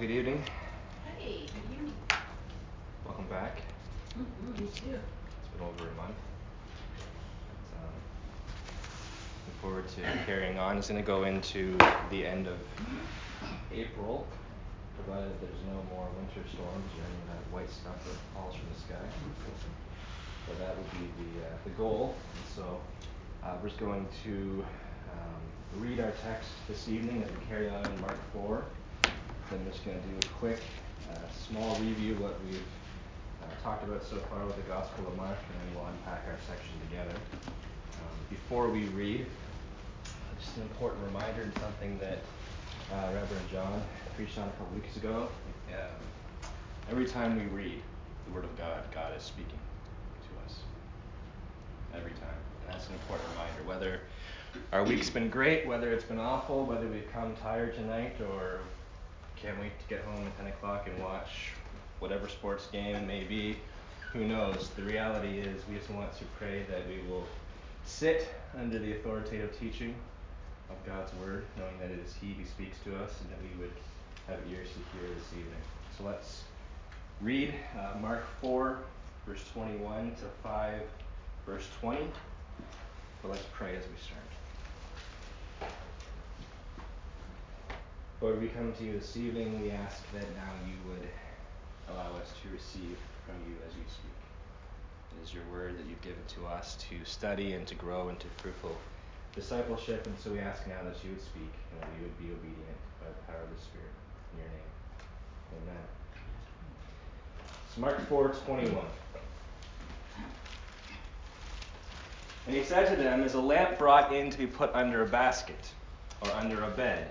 good evening. Hey, good evening. Welcome back. Mm-hmm. It's been over a month. Um, looking forward to carrying on. It's going to go into the end of April, provided there's no more winter storms or any of that white stuff that falls from the sky. But that would be the uh, the goal. So uh, we're just going to um, read our text this evening as we carry on in Mark 4. I'm just going to do a quick, uh, small review of what we've uh, talked about so far with the Gospel of Mark, and then we'll unpack our section together. Um, before we read, just an important reminder and something that uh, Reverend John preached on a couple weeks ago. Um, every time we read the Word of God, God is speaking to us. Every time. And that's an important reminder. Whether our week's been great, whether it's been awful, whether we've come tired tonight, or can't wait to get home at 10 o'clock and watch whatever sports game it may be. Who knows? The reality is, we just want to pray that we will sit under the authoritative teaching of God's Word, knowing that it is He who speaks to us and that we would have ears to hear this evening. So let's read uh, Mark 4, verse 21 to 5, verse 20. But let's pray as we start. Lord, we come to you this evening. We ask that now you would allow us to receive from you as you speak. It is your word that you've given to us to study and to grow into fruitful discipleship. And so we ask now that you would speak and that we would be obedient by the power of the Spirit. In your name. Amen. So Mark 4 21. And he said to them, Is a lamp brought in to be put under a basket or under a bed?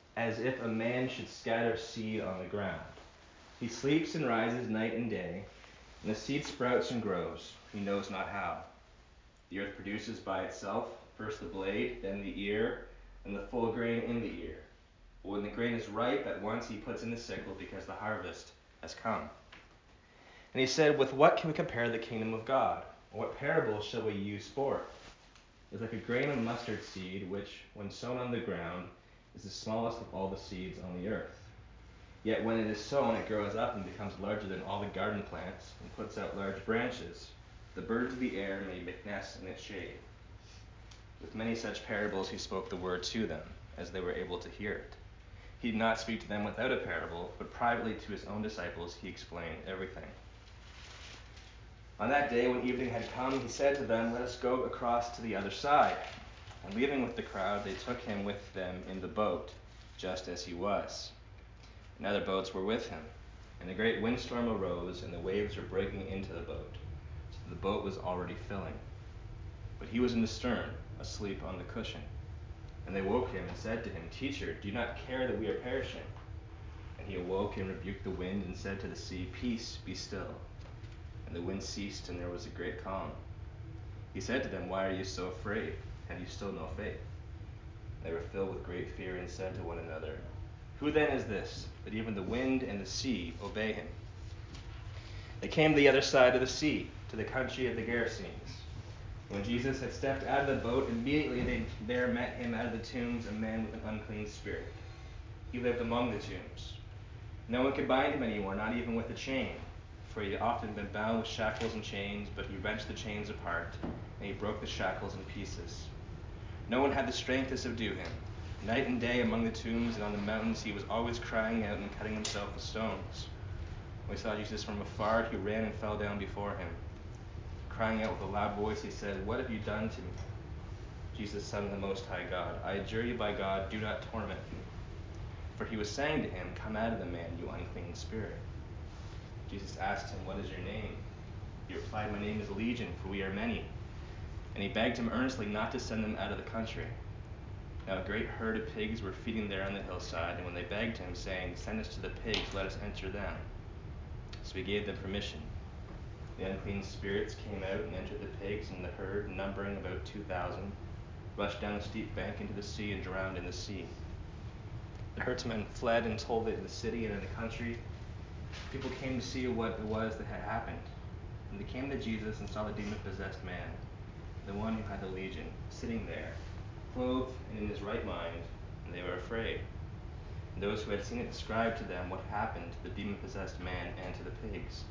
as if a man should scatter seed on the ground. He sleeps and rises night and day, and the seed sprouts and grows, he knows not how. The earth produces by itself first the blade, then the ear, and the full grain in the ear. When the grain is ripe, at once he puts in the sickle, because the harvest has come. And he said, With what can we compare the kingdom of God? Or what parable shall we use for it? It is like a grain of mustard seed, which, when sown on the ground, is the smallest of all the seeds on the earth. Yet when it is sown, it grows up and becomes larger than all the garden plants and puts out large branches. The birds of the air may make nests in its shade. With many such parables he spoke the word to them, as they were able to hear it. He did not speak to them without a parable, but privately to his own disciples he explained everything. On that day, when evening had come, he said to them, Let us go across to the other side. And leaving with the crowd, they took him with them in the boat, just as he was. And other boats were with him. And a great windstorm arose, and the waves were breaking into the boat, so the boat was already filling. But he was in the stern, asleep on the cushion. And they woke him and said to him, Teacher, do you not care that we are perishing? And he awoke and rebuked the wind and said to the sea, Peace, be still. And the wind ceased, and there was a great calm. He said to them, Why are you so afraid? Have you still no faith? They were filled with great fear and said to one another, Who then is this, that even the wind and the sea obey him? They came to the other side of the sea, to the country of the Gerasenes. When Jesus had stepped out of the boat, immediately they, there met him out of the tombs a man with an unclean spirit. He lived among the tombs. No one could bind him anymore, not even with a chain, for he had often been bound with shackles and chains, but he wrenched the chains apart, and he broke the shackles in pieces. No one had the strength to subdue him. Night and day among the tombs and on the mountains, he was always crying out and cutting himself with stones. When he saw Jesus from afar, he ran and fell down before him. Crying out with a loud voice, he said, What have you done to me? Jesus, Son of the Most High God, I adjure you by God, do not torment me. For he was saying to him, Come out of the man, you unclean spirit. Jesus asked him, What is your name? He replied, My name is Legion, for we are many. And he begged him earnestly not to send them out of the country. Now a great herd of pigs were feeding there on the hillside, and when they begged him, saying, Send us to the pigs, let us enter them. So he gave them permission. The unclean spirits came out and entered the pigs and the herd, numbering about 2,000, rushed down the steep bank into the sea and drowned in the sea. The herdsmen fled and told it in the city and in the country. People came to see what it was that had happened. And they came to Jesus and saw the demon possessed man, the one who had the legion, sitting there, clothed and in his right mind, and they were afraid. And those who had seen it described to them what happened to the demon possessed man and to the pigs.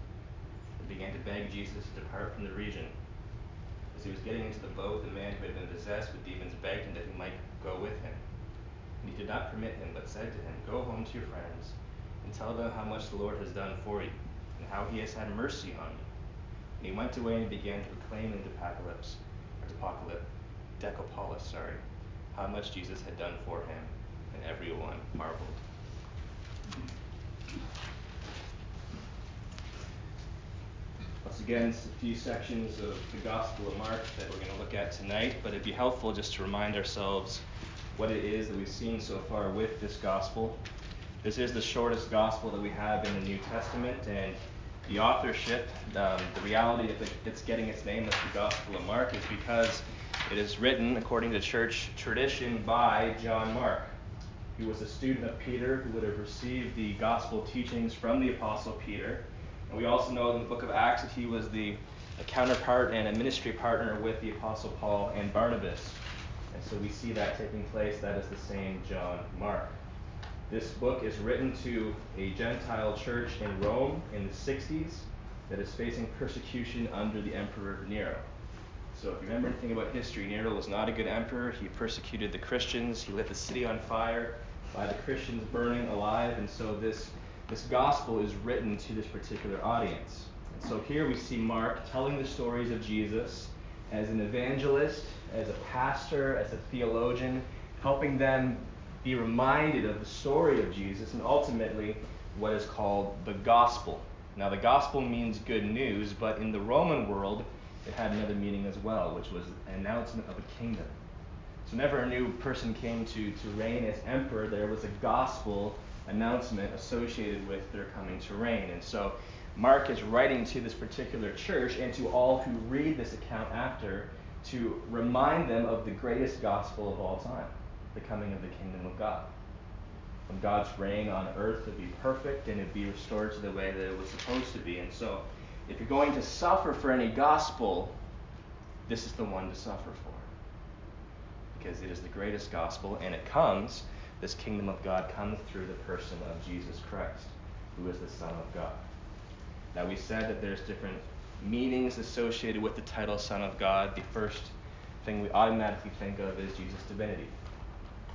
They began to beg Jesus to depart from the region. As he was getting into the boat, the man who had been possessed with demons begged him that he might go with him. And he did not permit him, but said to him, Go home to your friends and tell them how much the Lord has done for you, and how he has had mercy on you. And he went away and began to proclaim in or Decapolis, Decapolis, sorry, how much Jesus had done for him, and everyone marveled. Once again, it's a few sections of the Gospel of Mark that we're going to look at tonight, but it'd be helpful just to remind ourselves what it is that we've seen so far with this Gospel. This is the shortest Gospel that we have in the New Testament, and the authorship, um, the reality that it's getting its name as the Gospel of Mark, is because it is written according to church tradition by John Mark. who was a student of Peter who would have received the gospel teachings from the Apostle Peter. And we also know in the book of Acts that he was the counterpart and a ministry partner with the Apostle Paul and Barnabas. And so we see that taking place. That is the same John Mark. This book is written to a Gentile church in Rome in the 60s that is facing persecution under the Emperor Nero. So, if you remember anything about history, Nero was not a good emperor. He persecuted the Christians, he lit the city on fire by the Christians burning alive. And so, this, this gospel is written to this particular audience. And so, here we see Mark telling the stories of Jesus as an evangelist, as a pastor, as a theologian, helping them be reminded of the story of Jesus and ultimately what is called the gospel. Now, the gospel means good news, but in the Roman world, it had another meaning as well, which was an announcement of a kingdom. So, whenever a new person came to, to reign as emperor, there was a gospel announcement associated with their coming to reign. And so, Mark is writing to this particular church and to all who read this account after to remind them of the greatest gospel of all time the coming of the kingdom of God. When God's reign on earth would be perfect and it'd be restored to the way that it was supposed to be. And so, if you're going to suffer for any gospel, this is the one to suffer for. Because it is the greatest gospel, and it comes, this kingdom of God comes through the person of Jesus Christ, who is the Son of God. Now, we said that there's different meanings associated with the title Son of God. The first thing we automatically think of is Jesus' divinity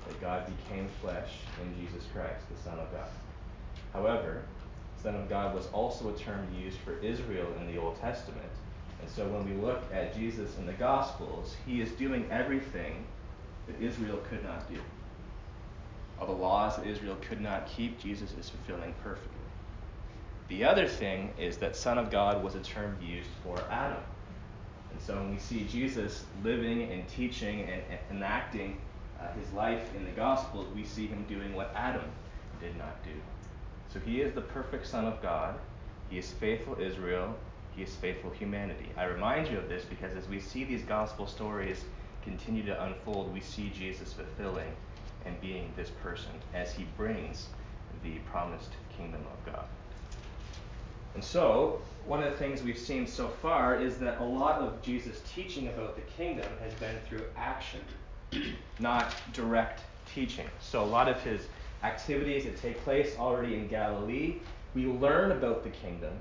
that God became flesh in Jesus Christ, the Son of God. However, Son of God was also a term used for Israel in the Old Testament. And so when we look at Jesus in the Gospels, he is doing everything that Israel could not do. All the laws that Israel could not keep, Jesus is fulfilling perfectly. The other thing is that Son of God was a term used for Adam. And so when we see Jesus living and teaching and enacting uh, his life in the Gospels, we see him doing what Adam did not do. So he is the perfect Son of God. He is faithful Israel. He is faithful humanity. I remind you of this because as we see these gospel stories continue to unfold, we see Jesus fulfilling and being this person as he brings the promised kingdom of God. And so, one of the things we've seen so far is that a lot of Jesus' teaching about the kingdom has been through action not direct teaching. So a lot of his activities that take place already in Galilee, we learn about the kingdom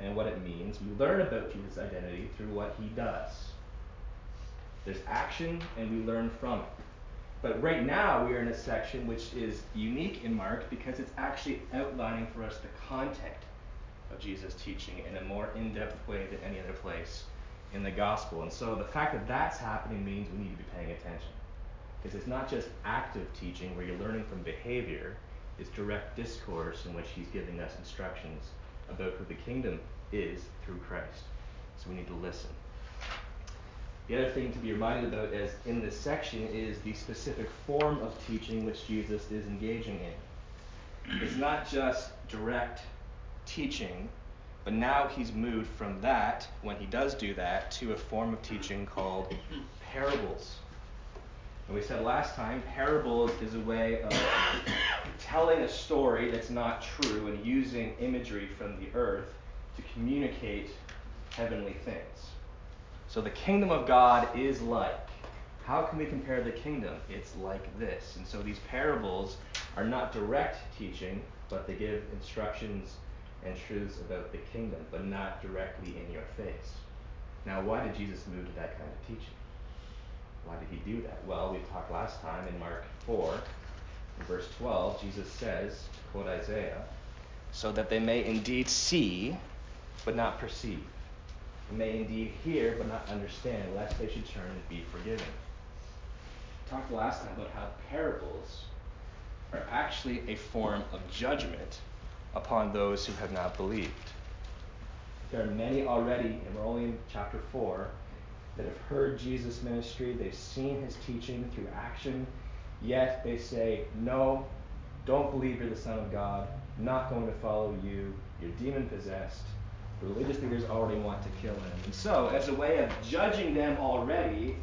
and what it means. We learn about Jesus' identity through what he does. There's action and we learn from it. But right now we are in a section which is unique in Mark because it's actually outlining for us the content of Jesus' teaching in a more in-depth way than any other place in the gospel. And so the fact that that's happening means we need to be paying attention. Because it's not just active teaching where you're learning from behavior, it's direct discourse in which he's giving us instructions about who the kingdom is through Christ. So we need to listen. The other thing to be reminded about as in this section is the specific form of teaching which Jesus is engaging in. It's not just direct teaching But now he's moved from that, when he does do that, to a form of teaching called parables. And we said last time, parables is a way of telling a story that's not true and using imagery from the earth to communicate heavenly things. So the kingdom of God is like. How can we compare the kingdom? It's like this. And so these parables are not direct teaching, but they give instructions and truths about the kingdom, but not directly in your face. Now, why did Jesus move to that kind of teaching? Why did he do that? Well, we talked last time in Mark 4, in verse 12, Jesus says, to quote Isaiah, so that they may indeed see, but not perceive, and may indeed hear, but not understand, lest they should turn and be forgiven. We talked last time about how parables are actually a form of judgment upon those who have not believed. There are many already, and we're only in chapter 4, that have heard Jesus' ministry, they've seen his teaching through action, yet they say, No, don't believe you're the Son of God, not going to follow you, you're demon possessed. Religious leaders already want to kill him. And so, as a way of judging them already,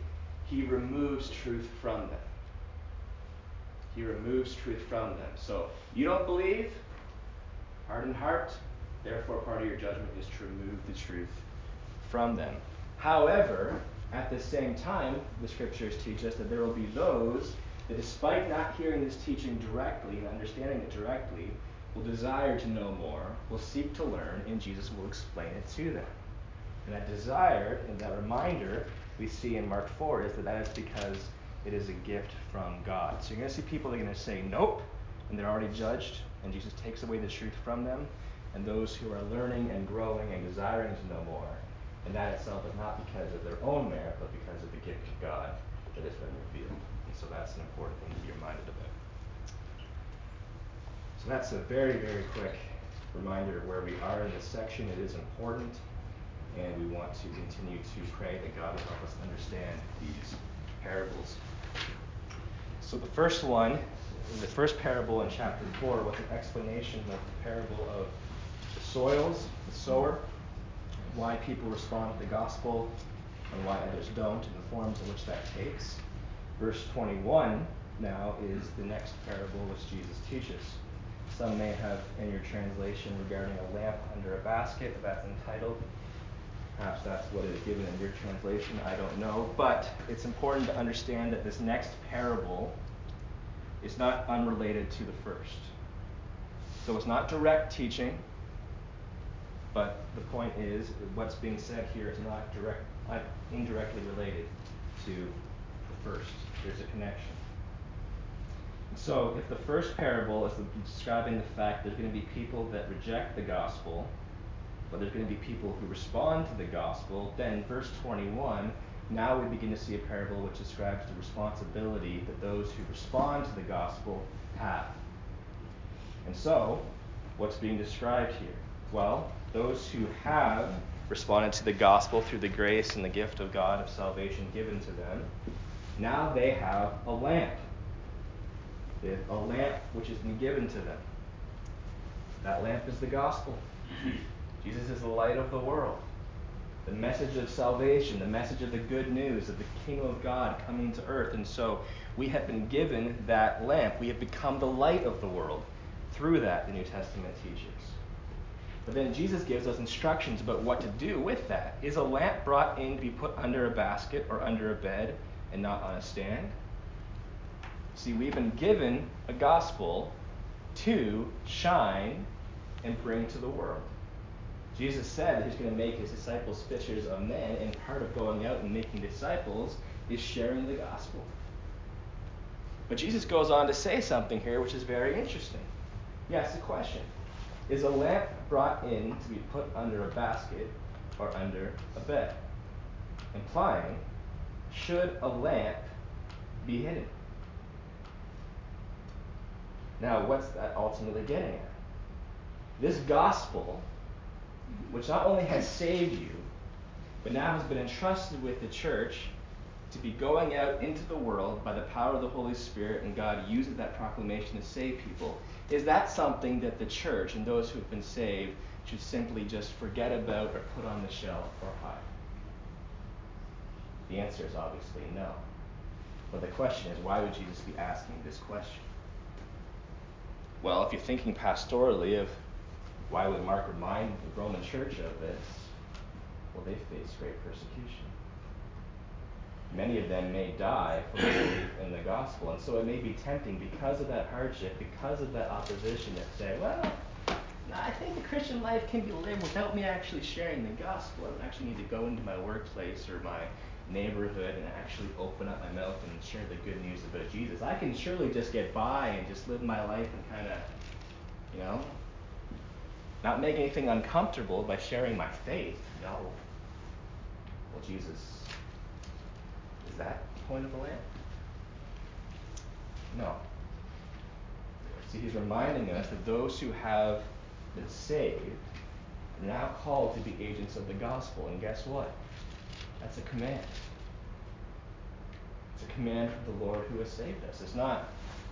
he removes truth from them. He removes truth from them. So, you don't believe? Hardened heart. Therefore, part of your judgment is to remove the truth from them. However, at the same time, the scriptures teach us that there will be those that, despite not hearing this teaching directly and understanding it directly, will desire to know more, will seek to learn, and Jesus will explain it to them. And that desire and that reminder we see in Mark 4 is that that is because it is a gift from God. So you're going to see people that are going to say nope, and they're already judged, and Jesus takes away the truth from them, and those who are learning and growing and desiring to know more. And that itself is not because of their own merit, but because of the gift of God that has been revealed. And so that's an important thing to be reminded about. So that's a very, very quick reminder of where we are in this section. It is important, and we want to continue to pray that God will help us understand these parables. So the first one the first parable in chapter 4 was an explanation of the parable of the soils, the sower, why people respond to the gospel and why others don't, and the forms in which that takes. Verse 21 now is the next parable which Jesus teaches. Some may have in your translation regarding a lamp under a basket, that's entitled. Perhaps that's what is given in your translation, I don't know. But it's important to understand that this next parable is not unrelated to the first. So it's not direct teaching, but the point is what's being said here is not direct, uh, indirectly related to the first. There's a connection. So if the first parable is describing the fact there's going to be people that reject the gospel, but there's going to be people who respond to the gospel, then verse 21 now we begin to see a parable which describes the responsibility that those who respond to the gospel have. And so, what's being described here? Well, those who have responded to the gospel through the grace and the gift of God of salvation given to them, now they have a lamp. They have a lamp which has been given to them. That lamp is the gospel. Jesus is the light of the world the message of salvation, the message of the good news of the kingdom of God coming to earth. And so we have been given that lamp. We have become the light of the world through that, the New Testament teaches. But then Jesus gives us instructions about what to do with that. Is a lamp brought in to be put under a basket or under a bed and not on a stand? See, we've been given a gospel to shine and bring to the world. Jesus said he's going to make his disciples fishers of men, and part of going out and making disciples is sharing the gospel. But Jesus goes on to say something here which is very interesting. He asks a question Is a lamp brought in to be put under a basket or under a bed? Implying, should a lamp be hidden? Now, what's that ultimately getting at? This gospel which not only has saved you, but now has been entrusted with the church to be going out into the world by the power of the Holy Spirit, and God uses that proclamation to save people. Is that something that the church and those who have been saved should simply just forget about or put on the shelf or hide? The answer is obviously no. But the question is, why would Jesus be asking this question? Well, if you're thinking pastorally of why would Mark remind the Roman church of this, well, they faced great persecution. Many of them may die for belief in the gospel. And so it may be tempting because of that hardship, because of that opposition, to say, well, I think the Christian life can be lived without me actually sharing the gospel. I don't actually need to go into my workplace or my neighborhood and actually open up my mouth and share the good news about Jesus. I can surely just get by and just live my life and kind of, you know, not make anything uncomfortable by sharing my faith. No. Well, Jesus, is that the point of the lamp? No. See, he's reminding us that those who have been saved are now called to be agents of the gospel. And guess what? That's a command. It's a command from the Lord who has saved us. It's not,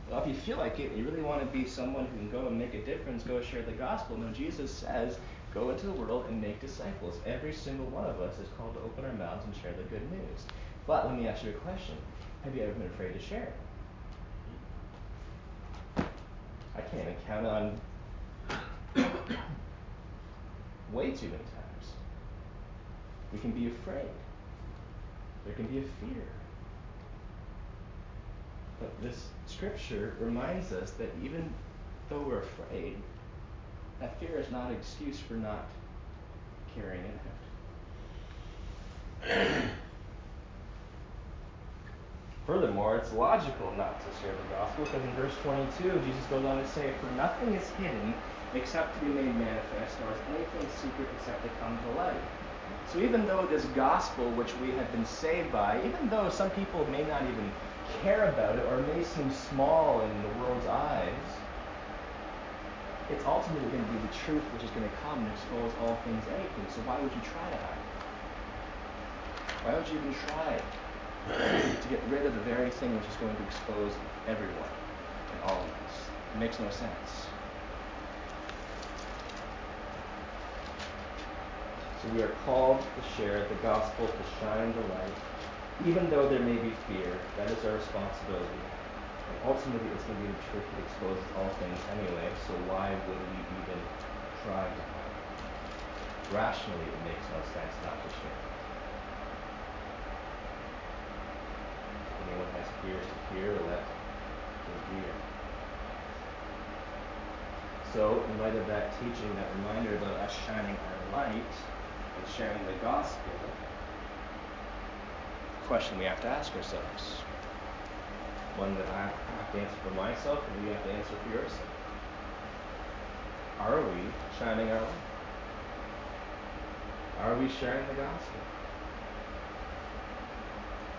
well, if you feel like it, and you really want to be someone who can go and make a difference, go share the gospel. No, Jesus says, go into the world and make disciples. Every single one of us is called to open our mouths and share the good news. But let me ask you a question. Have you ever been afraid to share I can't even count on way too many times. We can be afraid. There can be a fear. But this scripture reminds us that even though we're afraid, that fear is not an excuse for not carrying it out. Furthermore, it's logical not to share the gospel because in verse 22, Jesus goes on to say, For nothing is hidden except to be made manifest, nor is anything secret except to come to light. So even though this gospel, which we have been saved by, even though some people may not even care about it or may seem small in the world's eyes, it's ultimately going to be the truth which is going to come and expose all things anything. So why would you try to hide? Why would you even try to get rid of the very thing which is going to expose everyone and all of us? It makes no sense. So we are called to share the gospel, to shine the light, even though there may be fear, that is our responsibility. And ultimately, it's going to be the truth that exposes all things anyway, so why would we even try to hide? Rationally, it makes no sense not to share. If anyone has fears to hear, let them hear. So, in light of that teaching, that reminder about us shining our light and sharing the gospel, question we have to ask ourselves. One that I have to answer for myself and you have to answer for yourself. Are we shining our light? Are we sharing the gospel?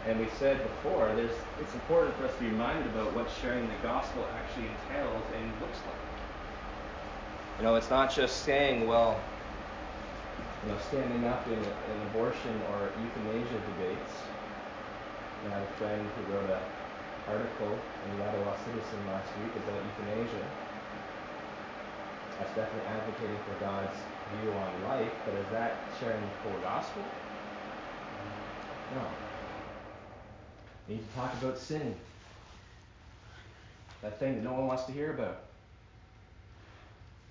And we said before, there's, it's important for us to be reminded about what sharing the gospel actually entails and looks like. You know, it's not just saying, well, you know, standing up in, in abortion or euthanasia debates I have a friend who wrote an article in the Ottawa Citizen last week about euthanasia. That's definitely advocating for God's view on life, but is that sharing the full gospel? No. We need to talk about sin. That thing that no one wants to hear about.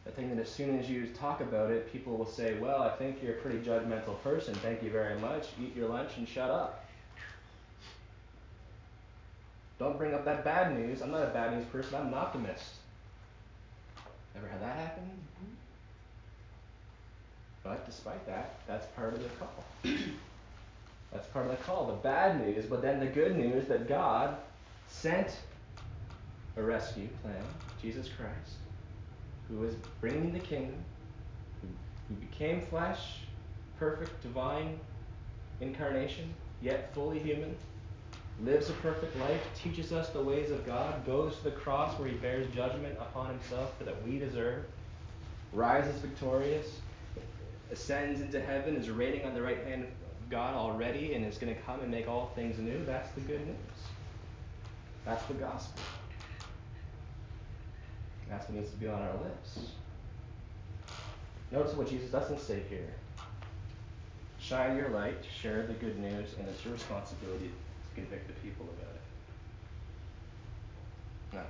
That thing that as soon as you talk about it, people will say, Well, I think you're a pretty judgmental person. Thank you very much. Eat your lunch and shut up. Don't bring up that bad news. I'm not a bad news person. I'm an optimist. Ever had that happen? Mm-hmm. But despite that, that's part of the call. that's part of the call. The bad news, but then the good news that God sent a rescue plan, Jesus Christ, who is bringing the kingdom, who, who became flesh, perfect, divine incarnation, yet fully human lives a perfect life, teaches us the ways of God, goes to the cross where he bears judgment upon himself for that we deserve, rises victorious, ascends into heaven, is reigning on the right hand of God already, and is going to come and make all things new. That's the good news. That's the gospel. That's what needs to be on our lips. Notice what Jesus doesn't say here. Shine your light, share the good news, and it's your responsibility convict the people about it. No.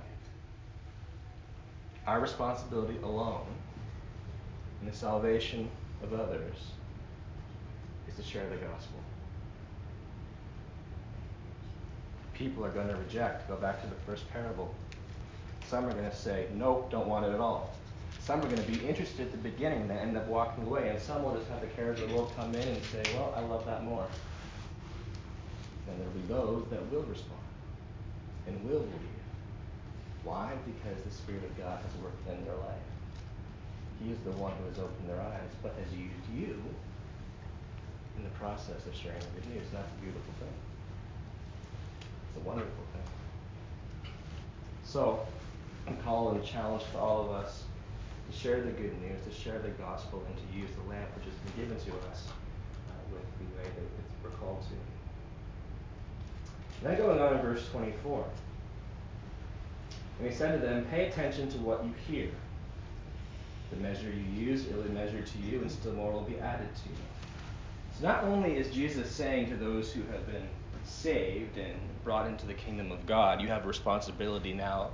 Our responsibility alone in the salvation of others is to share the gospel. People are going to reject. Go back to the first parable. Some are going to say, nope, don't want it at all. Some are going to be interested at the beginning and end up walking away. And some will just have the cares of the world come in and say, well, I love that more. And there'll be those that will respond and will believe. Why? Because the Spirit of God has worked in their life. He is the one who has opened their eyes, but has used you in the process of sharing the good news. That's a beautiful thing. It's a wonderful thing. So, a call and challenge to all of us to share the good news, to share the gospel, and to use the lamp which has been given to us uh, with the way that we're called to. Then going on in verse 24. And he said to them, Pay attention to what you hear. The measure you use, it will be measured to you, and still more will be added to you. So not only is Jesus saying to those who have been saved and brought into the kingdom of God, you have a responsibility now,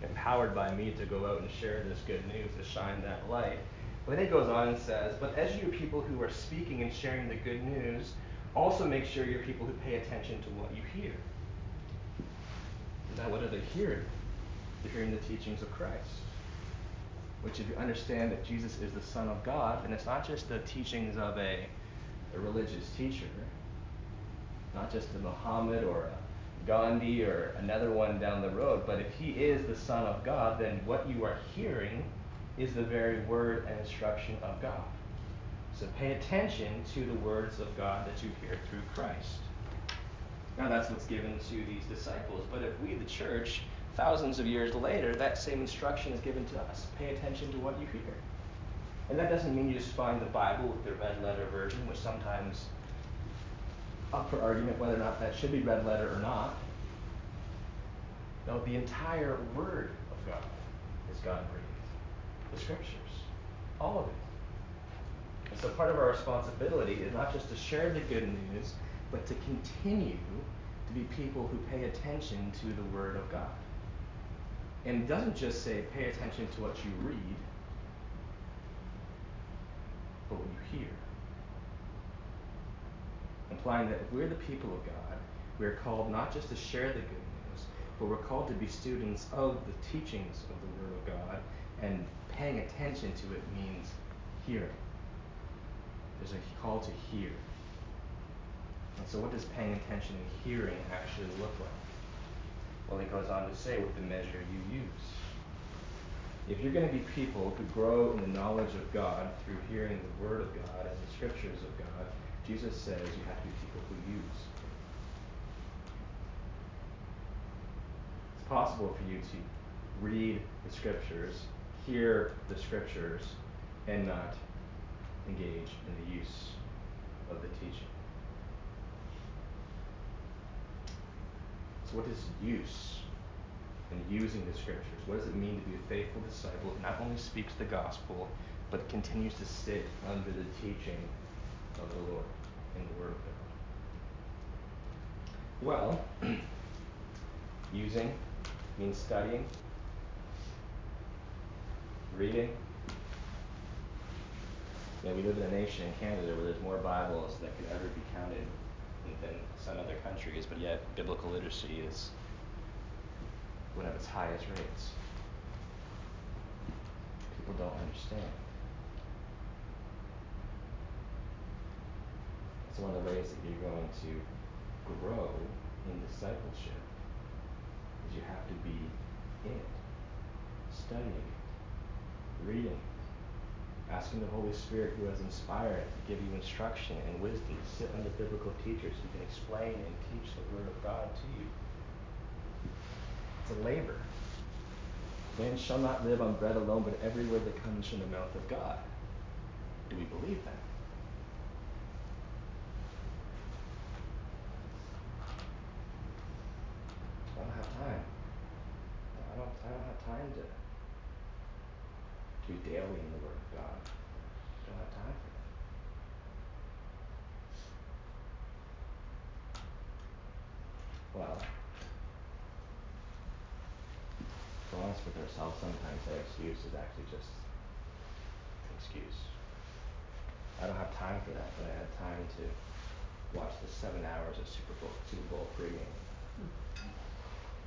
empowered by me, to go out and share this good news, to shine that light. But then he goes on and says, But as you people who are speaking and sharing the good news, also make sure you're people who pay attention to what you hear. Now, what are they hearing? They're hearing the teachings of Christ. Which, if you understand that Jesus is the Son of God, then it's not just the teachings of a, a religious teacher, not just a Muhammad or a Gandhi or another one down the road, but if he is the Son of God, then what you are hearing is the very word and instruction of God. So pay attention to the words of God that you hear through Christ. Now that's what's given to these disciples. But if we, the church, thousands of years later, that same instruction is given to us. Pay attention to what you hear. And that doesn't mean you just find the Bible with the red letter version, which sometimes up for argument whether or not that should be red letter or not. No, the entire Word of God is God breathed. The Scriptures, all of it. And so part of our responsibility is not just to share the good news, but to continue to be people who pay attention to the Word of God. And it doesn't just say pay attention to what you read, but what you hear. Implying that if we're the people of God, we are called not just to share the good news, but we're called to be students of the teachings of the Word of God, and paying attention to it means hearing. There's a call to hear. And so, what does paying attention and hearing actually look like? Well, he goes on to say, with the measure you use. If you're going to be people who grow in the knowledge of God through hearing the Word of God and the Scriptures of God, Jesus says you have to be people who use. It's possible for you to read the Scriptures, hear the Scriptures, and not engage in the use of the teaching. What is use? And using the scriptures. What does it mean to be a faithful disciple who not only speaks the gospel, but continues to sit under the teaching of the Lord in the Word of God? Well, using means studying, reading. Know, we live in a nation in Canada where there's more Bibles that could ever be counted than some other countries, but yet biblical literacy is one of its highest rates. People don't understand. It's one of the ways that you're going to grow in discipleship is you have to be in it, studying it, reading it, asking the Holy Spirit who has inspired to give you instruction and wisdom sit under biblical teachers who can explain and teach the Word of God to you. It's a labor. Man shall not live on bread alone, but every word that comes from the mouth of God. Do we believe that? I don't have time. I don't, I don't have time to, to be daily in the Word of God. yourself sometimes that excuse is actually just an excuse. I don't have time for that, but I had time to watch the seven hours of Super Bowl Super Bowl pregame.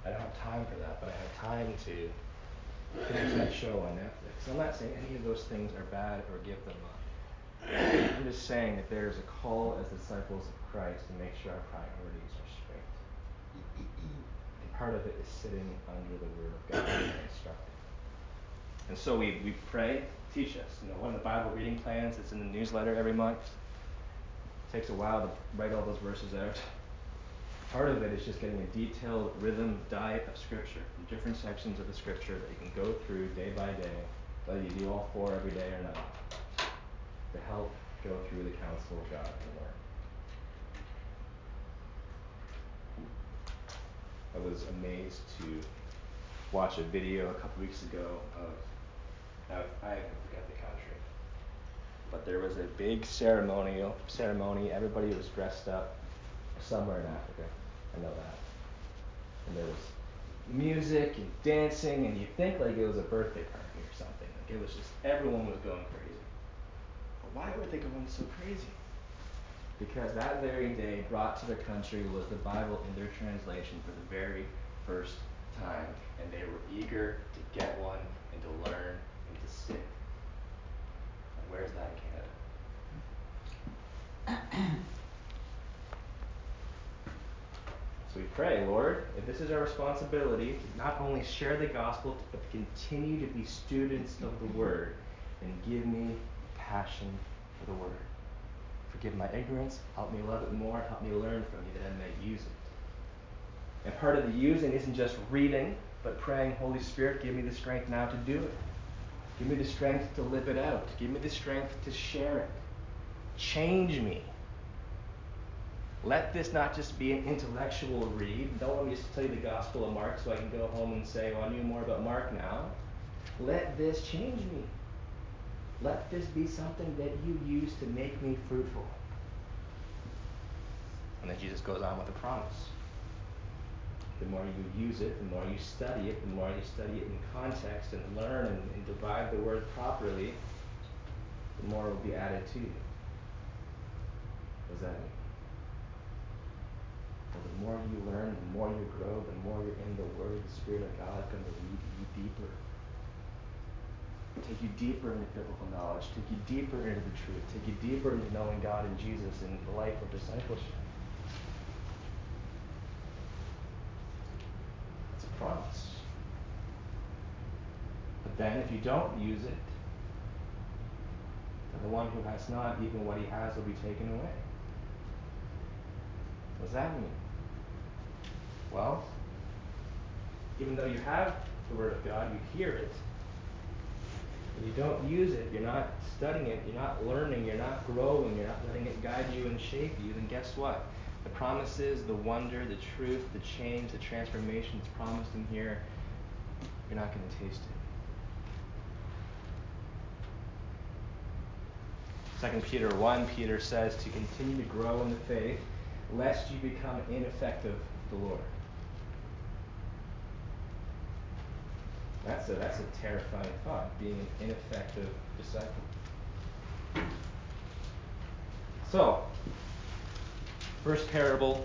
I don't have time for that, but I have time to finish that show on Netflix. I'm not saying any of those things are bad or give them up. I'm just saying that there's a call as disciples of Christ to make sure our priorities are straight. And part of it is sitting under the Word of God and instructing. And so we, we pray, teach us. You know, one of the Bible reading plans that's in the newsletter every month. It takes a while to write all those verses out. Part of it is just getting a detailed rhythm diet of Scripture different sections of the Scripture that you can go through day by day, whether you do all four every day or not, to help go through the counsel of God the Word. I was amazed to watch a video a couple weeks ago of I, I forget the country, but there was a big ceremonial ceremony. Everybody was dressed up somewhere in Africa. I know that. And there was music and dancing, and you think like it was a birthday party or something. Like it was just everyone was going crazy. But why were they going so crazy? Because that very day brought to the country was the Bible in their translation for the very first time, and they were eager to get one and to learn and. And where's that in Canada? So we pray, Lord, if this is our responsibility not only share the gospel, but continue to be students of the word, then give me passion for the word. Forgive my ignorance, help me love it more, help me learn from you that I may use it. And part of the using isn't just reading, but praying, Holy Spirit, give me the strength now to do it. Give me the strength to live it out. Give me the strength to share it. Change me let this not just be an intellectual read. Don't want me just tell you the Gospel of Mark so I can go home and say, well, I knew more about Mark now. Let this change me. Let this be something that you use to make me fruitful. And then Jesus goes on with a promise. The more you use it, the more you study it, the more you study it in context and learn and, and divide the word properly, the more will be added to you. What does that mean? the more you learn, the more you grow, the more you're in the Word, the Spirit of God is going to lead you deeper. Take you deeper into biblical knowledge, take you deeper into the truth, take you deeper into knowing God and Jesus and the life of discipleship. But then if you don't use it, then the one who has not, even what he has will be taken away. What does that mean? Well, even though you have the Word of God, you hear it, and you don't use it, you're not studying it, you're not learning, you're not growing, you're not letting it guide you and shape you, then guess what? The promises, the wonder, the truth, the change, the transformation that's promised in here, you're not going to taste it. 2 Peter 1, Peter says to continue to grow in the faith, lest you become ineffective the Lord. That's a, that's a terrifying thought, being an ineffective disciple. So, first parable,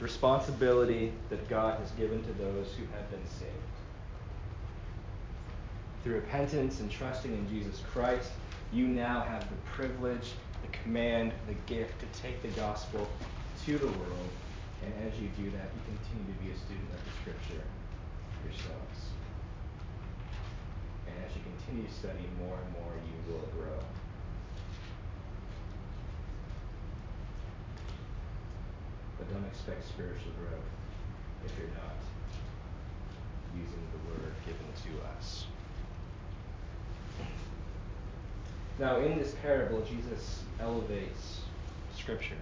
responsibility that God has given to those who have been saved. Through repentance and trusting in Jesus Christ, you now have the privilege, the command, the gift to take the gospel to the world. And as you do that, you continue to be a student of the Scripture yourselves And as you continue to study more and more, you will grow. But don't expect spiritual growth if you're not using the word given to us. Now, in this parable, Jesus elevates Scripture.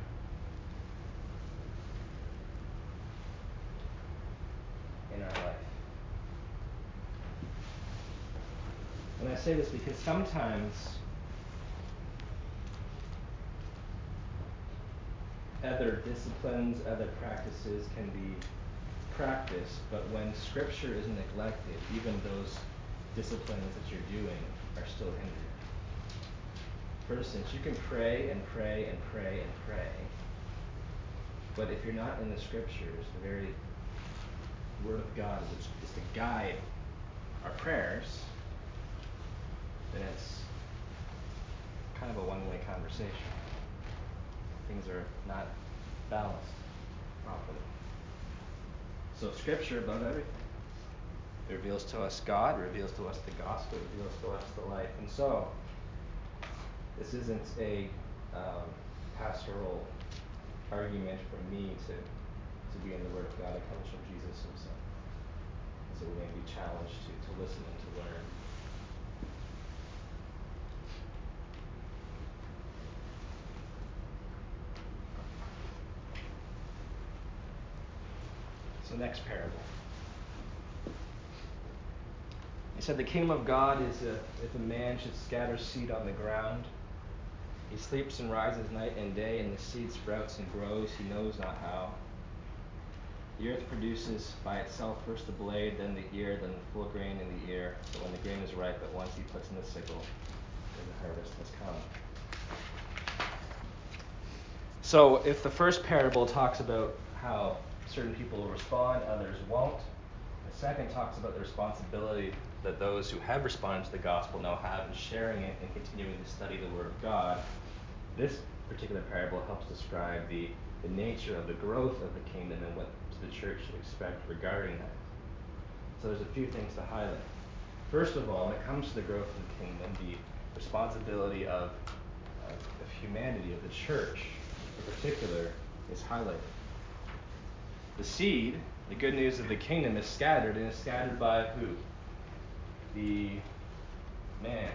in our life. And I say this because sometimes other disciplines, other practices can be practiced, but when Scripture is neglected, even those disciplines that you're doing are still hindered. For instance, you can pray and pray and pray and pray, but if you're not in the Scriptures, the very Word of God, which is to guide our prayers, then it's kind of a one way conversation. Things are not balanced properly. So, Scripture above everything. Reveals to us God, reveals to us the gospel, reveals to us the life. And so, this isn't a um, pastoral argument for me to, to be in the Word of God. It comes from Jesus himself. So we may be challenged to, to listen and to learn. So, next parable. He said, The kingdom of God is a, if a man should scatter seed on the ground. He sleeps and rises night and day, and the seed sprouts and grows, he knows not how. The earth produces by itself first the blade, then the ear, then the full grain in the ear. But when the grain is ripe, at once he puts in the sickle, and the harvest has come. So, if the first parable talks about how certain people will respond, others won't, the second talks about the responsibility that those who have responded to the gospel now have in sharing it and continuing to study the Word of God. This particular parable helps describe the, the nature of the growth of the kingdom and what the church should expect regarding that. So there's a few things to highlight. First of all, when it comes to the growth of the kingdom, the responsibility of, of, of humanity, of the church in particular, is highlighted. The seed, the good news of the kingdom, is scattered, and is scattered by who? The man.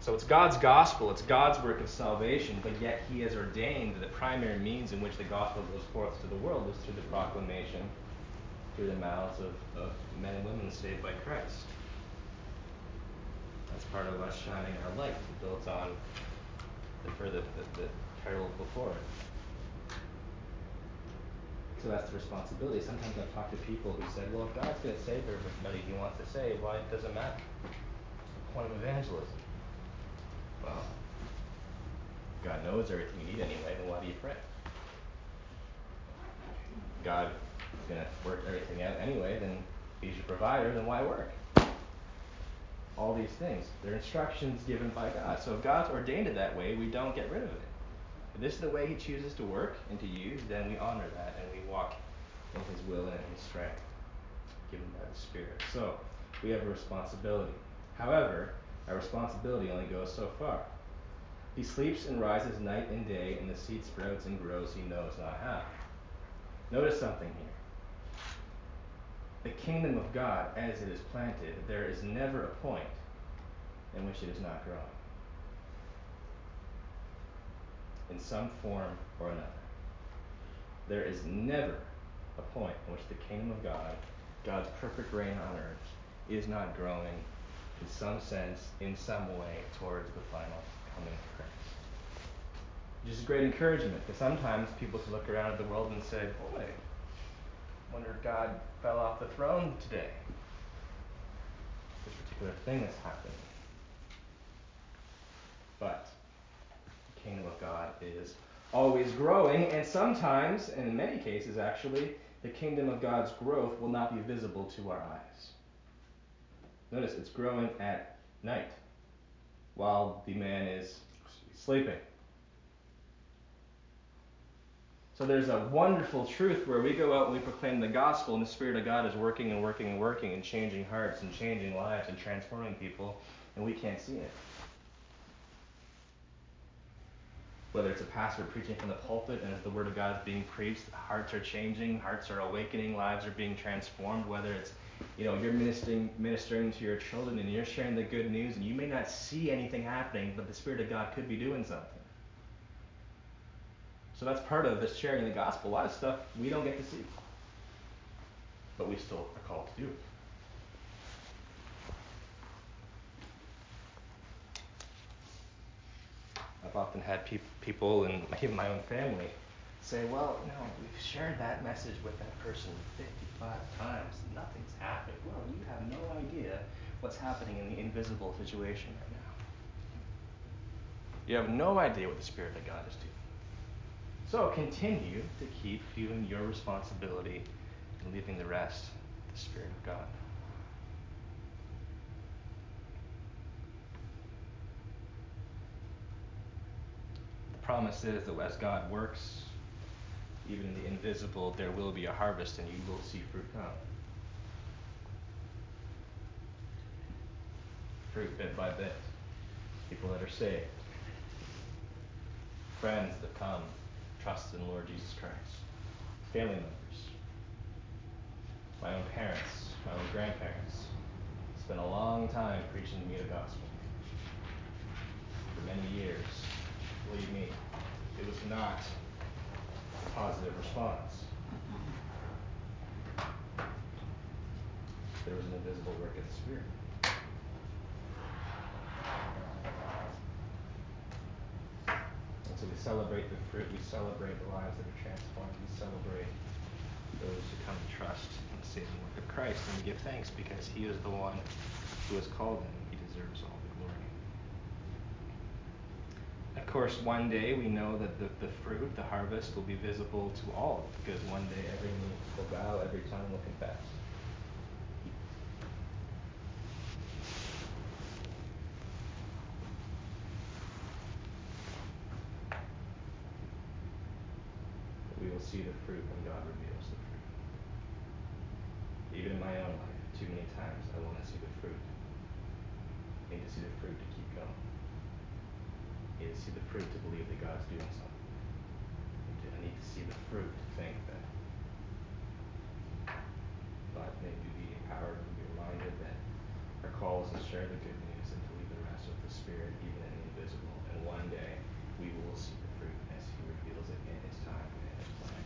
So it's God's gospel, it's God's work of salvation, but yet He has ordained that the primary means in which the gospel goes forth to the world is through the proclamation, through the mouths of, of men and women saved by Christ. That's part of us shining our light. It builds on the, the, the, the title before it. So that's the responsibility. Sometimes I've talked to people who said, well, if God's going to save everybody he wants to save, why does it matter? What's the point of evangelism? Well, God knows everything you need anyway, then why do you pray? God is going to work everything out anyway, then He's your provider, then why work? All these things. They're instructions given by God. So if God's ordained it that way, we don't get rid of it. If this is the way He chooses to work and to use, then we honor that and we walk in His will and His strength given by the Spirit. So we have a responsibility. However, our responsibility only goes so far. He sleeps and rises night and day, and the seed sprouts and grows he knows not how. Notice something here. The kingdom of God, as it is planted, there is never a point in which it is not growing. In some form or another. There is never a point in which the kingdom of God, God's perfect reign on earth, is not growing in some sense, in some way, towards the final coming of Christ. Is a great encouragement, because sometimes people look around at the world and say, boy, wonder if God fell off the throne today. This particular thing that's happening. But kingdom of God is always growing, and sometimes, and in many cases actually, the kingdom of God's growth will not be visible to our eyes. Notice it's growing at night while the man is sleeping. So there's a wonderful truth where we go out and we proclaim the gospel, and the Spirit of God is working and working and working and changing hearts and changing lives and transforming people, and we can't see it. Whether it's a pastor preaching from the pulpit and as the Word of God is being preached, hearts are changing, hearts are awakening, lives are being transformed. Whether it's, you know, you're ministering, ministering to your children and you're sharing the good news, and you may not see anything happening, but the Spirit of God could be doing something. So that's part of this sharing the gospel. A lot of stuff we don't get to see, but we still are called to do I've often had pe- people, and even my own family, say, well, no, we've shared that message with that person 55 times. Nothing's happened. Well, you have no idea what's happening in the invisible situation right now. You have no idea what the Spirit of God is doing. So continue to keep doing your responsibility and leaving the rest to the Spirit of God. Promise is that as God works, even in the invisible, there will be a harvest and you will see fruit come. Fruit bit by bit. People that are saved. Friends that come, trust in Lord Jesus Christ. Family members. My own parents, my own grandparents. Spent a long time preaching me the gospel. For many years. Believe me, it was not a positive response. There was an invisible work of the Spirit. And so we celebrate the fruit, we celebrate the lives that are transformed, we celebrate those who come to trust in the saving work of Christ, and we give thanks because He is the one who has called them. He deserves all Of course, one day we know that the, the fruit, the harvest, will be visible to all, because one day every knee will bow, every tongue will confess. we will see the fruit when God reveals the fruit. Even in my own life, too many times I want to see the fruit. I need to see the fruit to keep going need to see the fruit to believe that God's doing something. I need to see the fruit to think that. But may we be empowered and be reminded that our call is to share the good news and to leave the rest with the Spirit, even in the invisible. And one day we will see the fruit as He reveals it in His time and in His plan.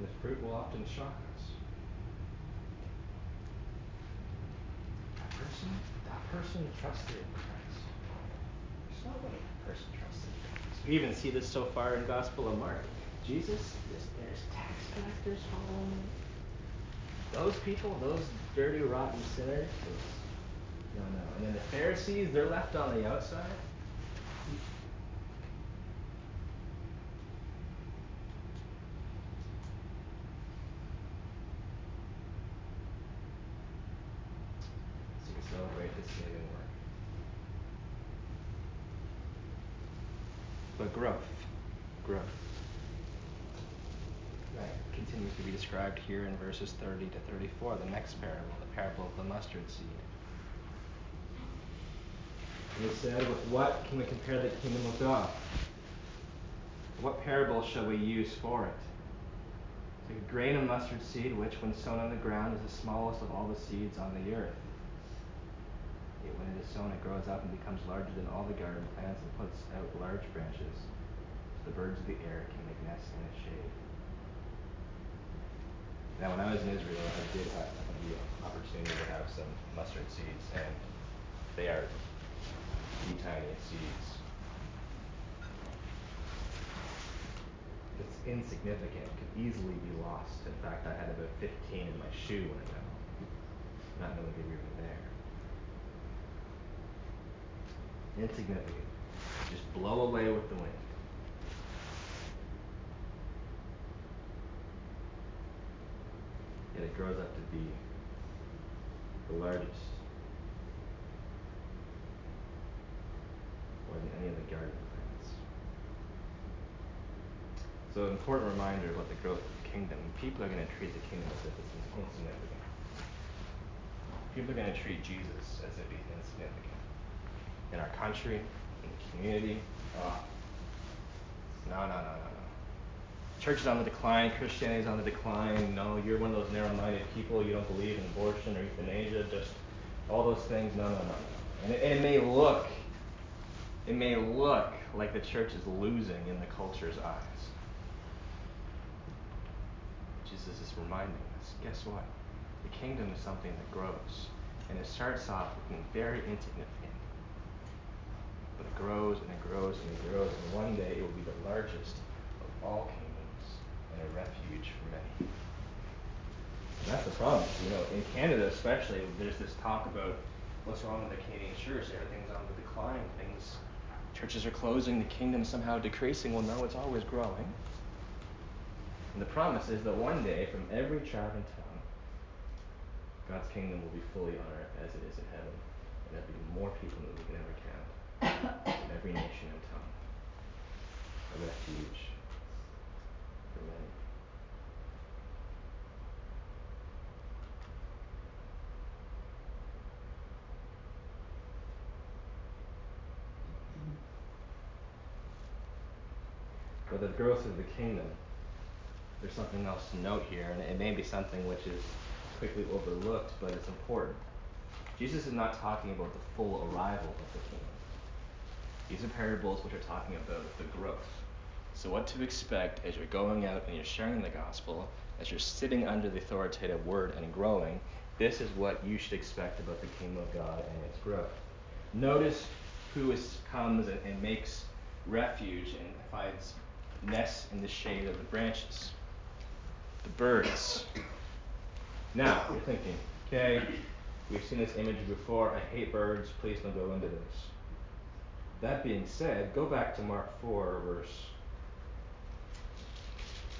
And the fruit will often shock us. That person, that person trusted in Christ. There's no way that person trusted in Christ. We even see this so far in Gospel of Mark. Jesus, this, there's tax collectors following Those people, those dirty, rotten sinners, no, no. And then the Pharisees, they're left on the outside. celebrate His saving work. But growth, growth. That continues to be described here in verses 30 to 34, the next parable, the parable of the mustard seed. And he said, With what can we compare the kingdom of God? What parable shall we use for it? It's like a grain of mustard seed, which, when sown on the ground, is the smallest of all the seeds on the earth. Yet when it is sown, it grows up and becomes larger than all the garden plants and puts out large branches, so the birds of the air can make nests in its shade. Now, when I was in Israel, I did have the opportunity to have some mustard seeds, and they are tiny seeds. It's insignificant, could easily be lost. In fact, I had about 15 in my shoe when I got home, not knowing they were even there. insignificant. Just blow away with the wind. Yet it grows up to be the largest more than any of the garden plants. So an important reminder about the growth of the kingdom. People are going to treat the kingdom as if it's insignificant. People are going to treat Jesus as if he's insignificant in our country, in the community. Oh. No, no, no, no, no. Church is on the decline. Christianity is on the decline. No, you're one of those narrow-minded people. You don't believe in abortion or euthanasia. Just all those things. No, no, no. And it, and it may look it may look like the church is losing in the culture's eyes. Jesus is reminding us guess what? The kingdom is something that grows. And it starts off looking very insignificant. But it grows and it grows and it grows. And one day it will be the largest of all kingdoms and a refuge for many. And that's the problem. You know, in Canada especially, there's this talk about what's wrong with the Canadian church. Everything's on the decline. Things, churches are closing. The kingdom somehow decreasing. Well, no, it's always growing. And the promise is that one day, from every tribe and tongue, God's kingdom will be fully on earth as it is in heaven. And there'll be more people than we can ever count from every nation and tongue. A refuge for many. But the growth of the kingdom there's something else to note here, and it may be something which is quickly overlooked, but it's important. Jesus is not talking about the full arrival of the kingdom. These are parables which are talking about the growth. So, what to expect as you're going out and you're sharing the gospel, as you're sitting under the authoritative word and growing, this is what you should expect about the kingdom of God and its growth. Notice who is, comes and, and makes refuge and finds nests in the shade of the branches the birds. Now, you're thinking, okay, we've seen this image before. I hate birds. Please don't go into this. That being said, go back to Mark 4, verse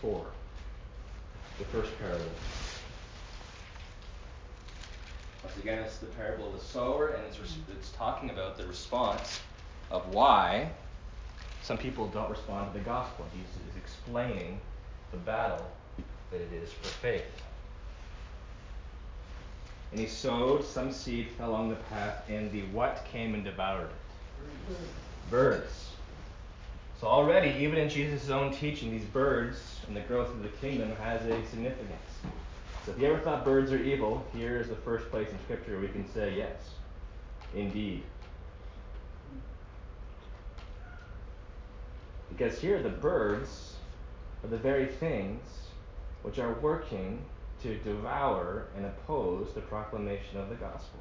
4, the first parable. Once again, it's the parable of the sower, and it's, it's talking about the response of why some people don't respond to the gospel. Jesus is explaining the battle that it is for faith. And he sowed, some seed fell on the path, and the what came and devoured it? Birds. So already, even in Jesus' own teaching, these birds and the growth of the kingdom has a significance. So if you ever thought birds are evil, here is the first place in Scripture we can say yes, indeed. Because here the birds are the very things which are working to devour and oppose the proclamation of the gospel.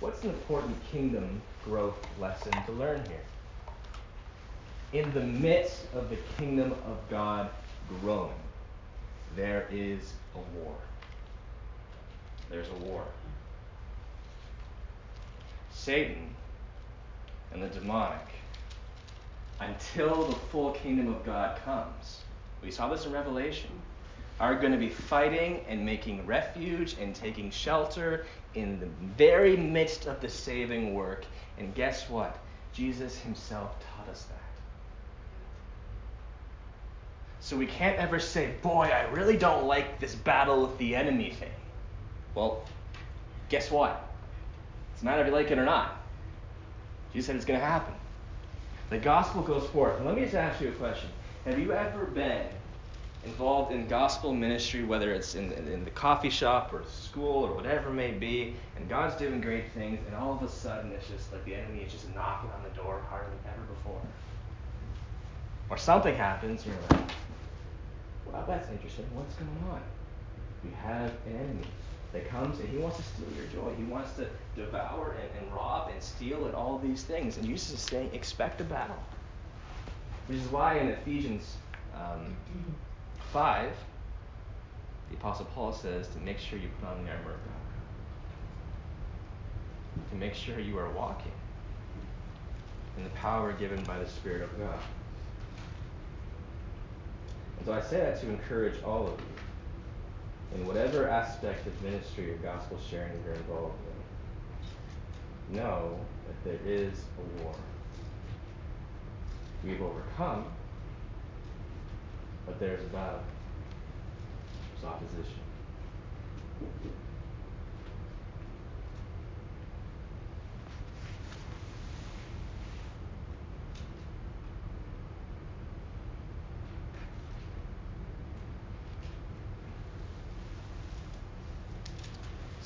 What's an important kingdom growth lesson to learn here? In the midst of the kingdom of God growing, there is a war. There's a war. Satan and the demonic, until the full kingdom of God comes, we saw this in Revelation, are going to be fighting and making refuge and taking shelter in the very midst of the saving work. And guess what? Jesus himself taught us that. So we can't ever say, boy, I really don't like this battle with the enemy thing. Well, guess what? It's not if you like it or not. Jesus said it's going to happen. The gospel goes forth. Let me just ask you a question. Have you ever been involved in gospel ministry, whether it's in, in the coffee shop or school or whatever it may be, and God's doing great things, and all of a sudden it's just like the enemy is just knocking on the door harder than ever before? Or something happens, and you're like, well, that's interesting. What's going on? You have an enemy that comes and he wants to steal your joy. He wants to devour and, and rob and steal and all these things. And Jesus is saying, expect a battle. Which is why in Ephesians um, 5, the Apostle Paul says to make sure you put on the armor of God. To make sure you are walking in the power given by the Spirit of God. And so I say that to encourage all of you in whatever aspect of ministry or gospel sharing you're involved in. Know that there is a war. We've overcome, but there's a battle. There's opposition.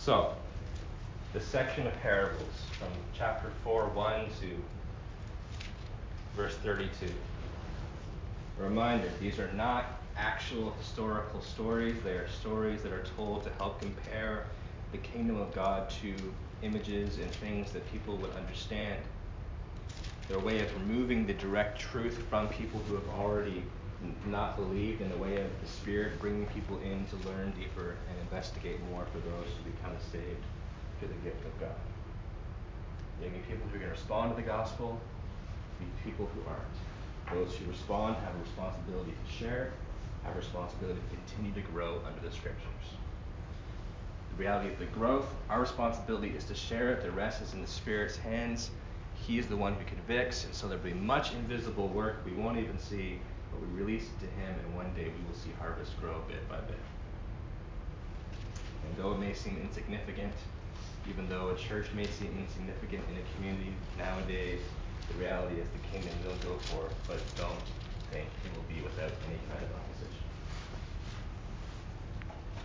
So, the section of parables from chapter 4, 1 to verse 32. A reminder these are not actual historical stories, they are stories that are told to help compare the kingdom of God to images and things that people would understand. They're a way of removing the direct truth from people who have already not believed in the way of the Spirit, bringing people in to learn deeper and investigate more for those who become saved through the gift of God. Be people who are going to respond to the gospel, be people who aren't. Those who respond have a responsibility to share, have a responsibility to continue to grow under the scriptures. The reality of the growth, our responsibility is to share it. The rest is in the Spirit's hands. He is the one who convicts, and so there'll be much invisible work we won't even see, but we release it to Him, and one day we will see harvest grow bit by bit. And though it may seem insignificant, even though a church may seem insignificant in a community nowadays, the reality is the kingdom will go forth, but don't think it will be without any kind of opposition.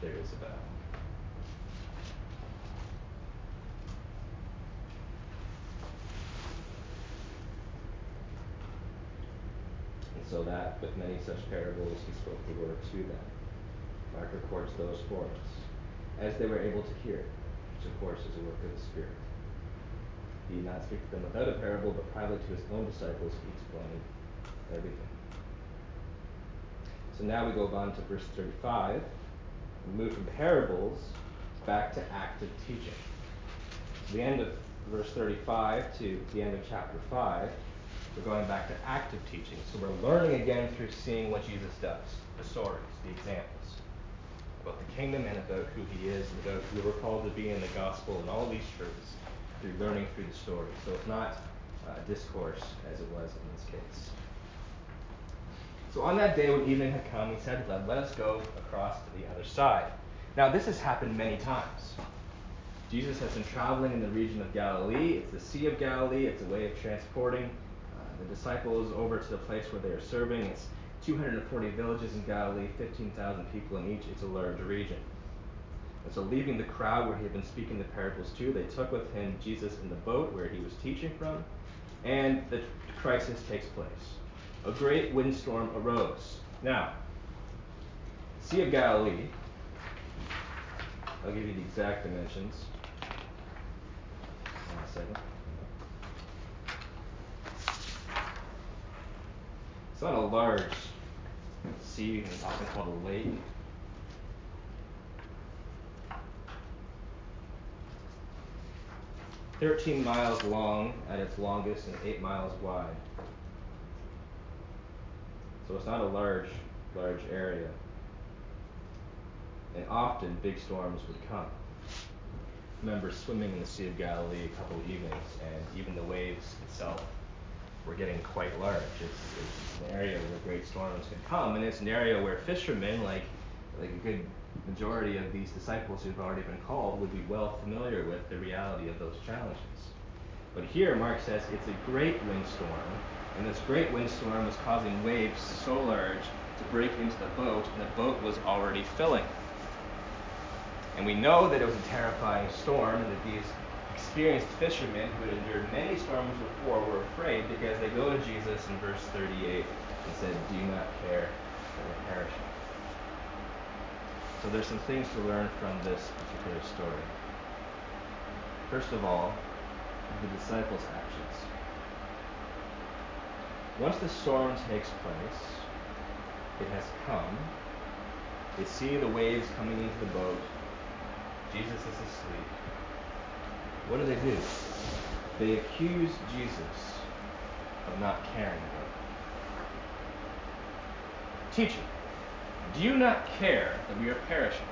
There is a battle. And so that, with many such parables, he spoke the word to them. Mark records those for us, as they were able to hear, which of course is a work of the Spirit. He did not speak to them without a parable, but privately to his own disciples he explained everything. So now we go on to verse 35. We move from parables back to active teaching. So the end of verse 35 to the end of chapter 5, we're going back to active teaching. So we're learning again through seeing what Jesus does, the stories, the examples about the kingdom and about who he is and about who we're called to be in the gospel and all these truths through learning through the story. So it's not uh, discourse as it was in this case. So on that day when evening had come, he said to them, Let us go across to the other side. Now, this has happened many times. Jesus has been traveling in the region of Galilee. It's the Sea of Galilee. It's a way of transporting the disciples over to the place where they are serving. It's 240 villages in Galilee, 15,000 people in each. It's a large region. And so, leaving the crowd where he had been speaking the parables to, they took with him Jesus in the boat where he was teaching from, and the crisis takes place. A great windstorm arose. Now, Sea of Galilee, I'll give you the exact dimensions. One second. It's not a large sea, it's often called a lake. 13 miles long at its longest and 8 miles wide. So it's not a large, large area. And often big storms would come. I remember swimming in the Sea of Galilee a couple evenings, and even the waves itself were getting quite large. It's, it's an area where great storms can come, and it's an area where fishermen, like like a good majority of these disciples who've already been called would be well familiar with the reality of those challenges. But here, Mark says it's a great windstorm, and this great windstorm was causing waves so large to break into the boat, and the boat was already filling. And we know that it was a terrifying storm, and that these experienced fishermen who had endured many storms before were afraid because they go to Jesus in verse 38 and said, Do not care we're perishing? So there's some things to learn from this particular story. First of all, the disciples' actions. Once the storm takes place, it has come. They see the waves coming into the boat. Jesus is asleep. What do they do? They accuse Jesus of not caring about them. Teacher, do you not care that we are perishing?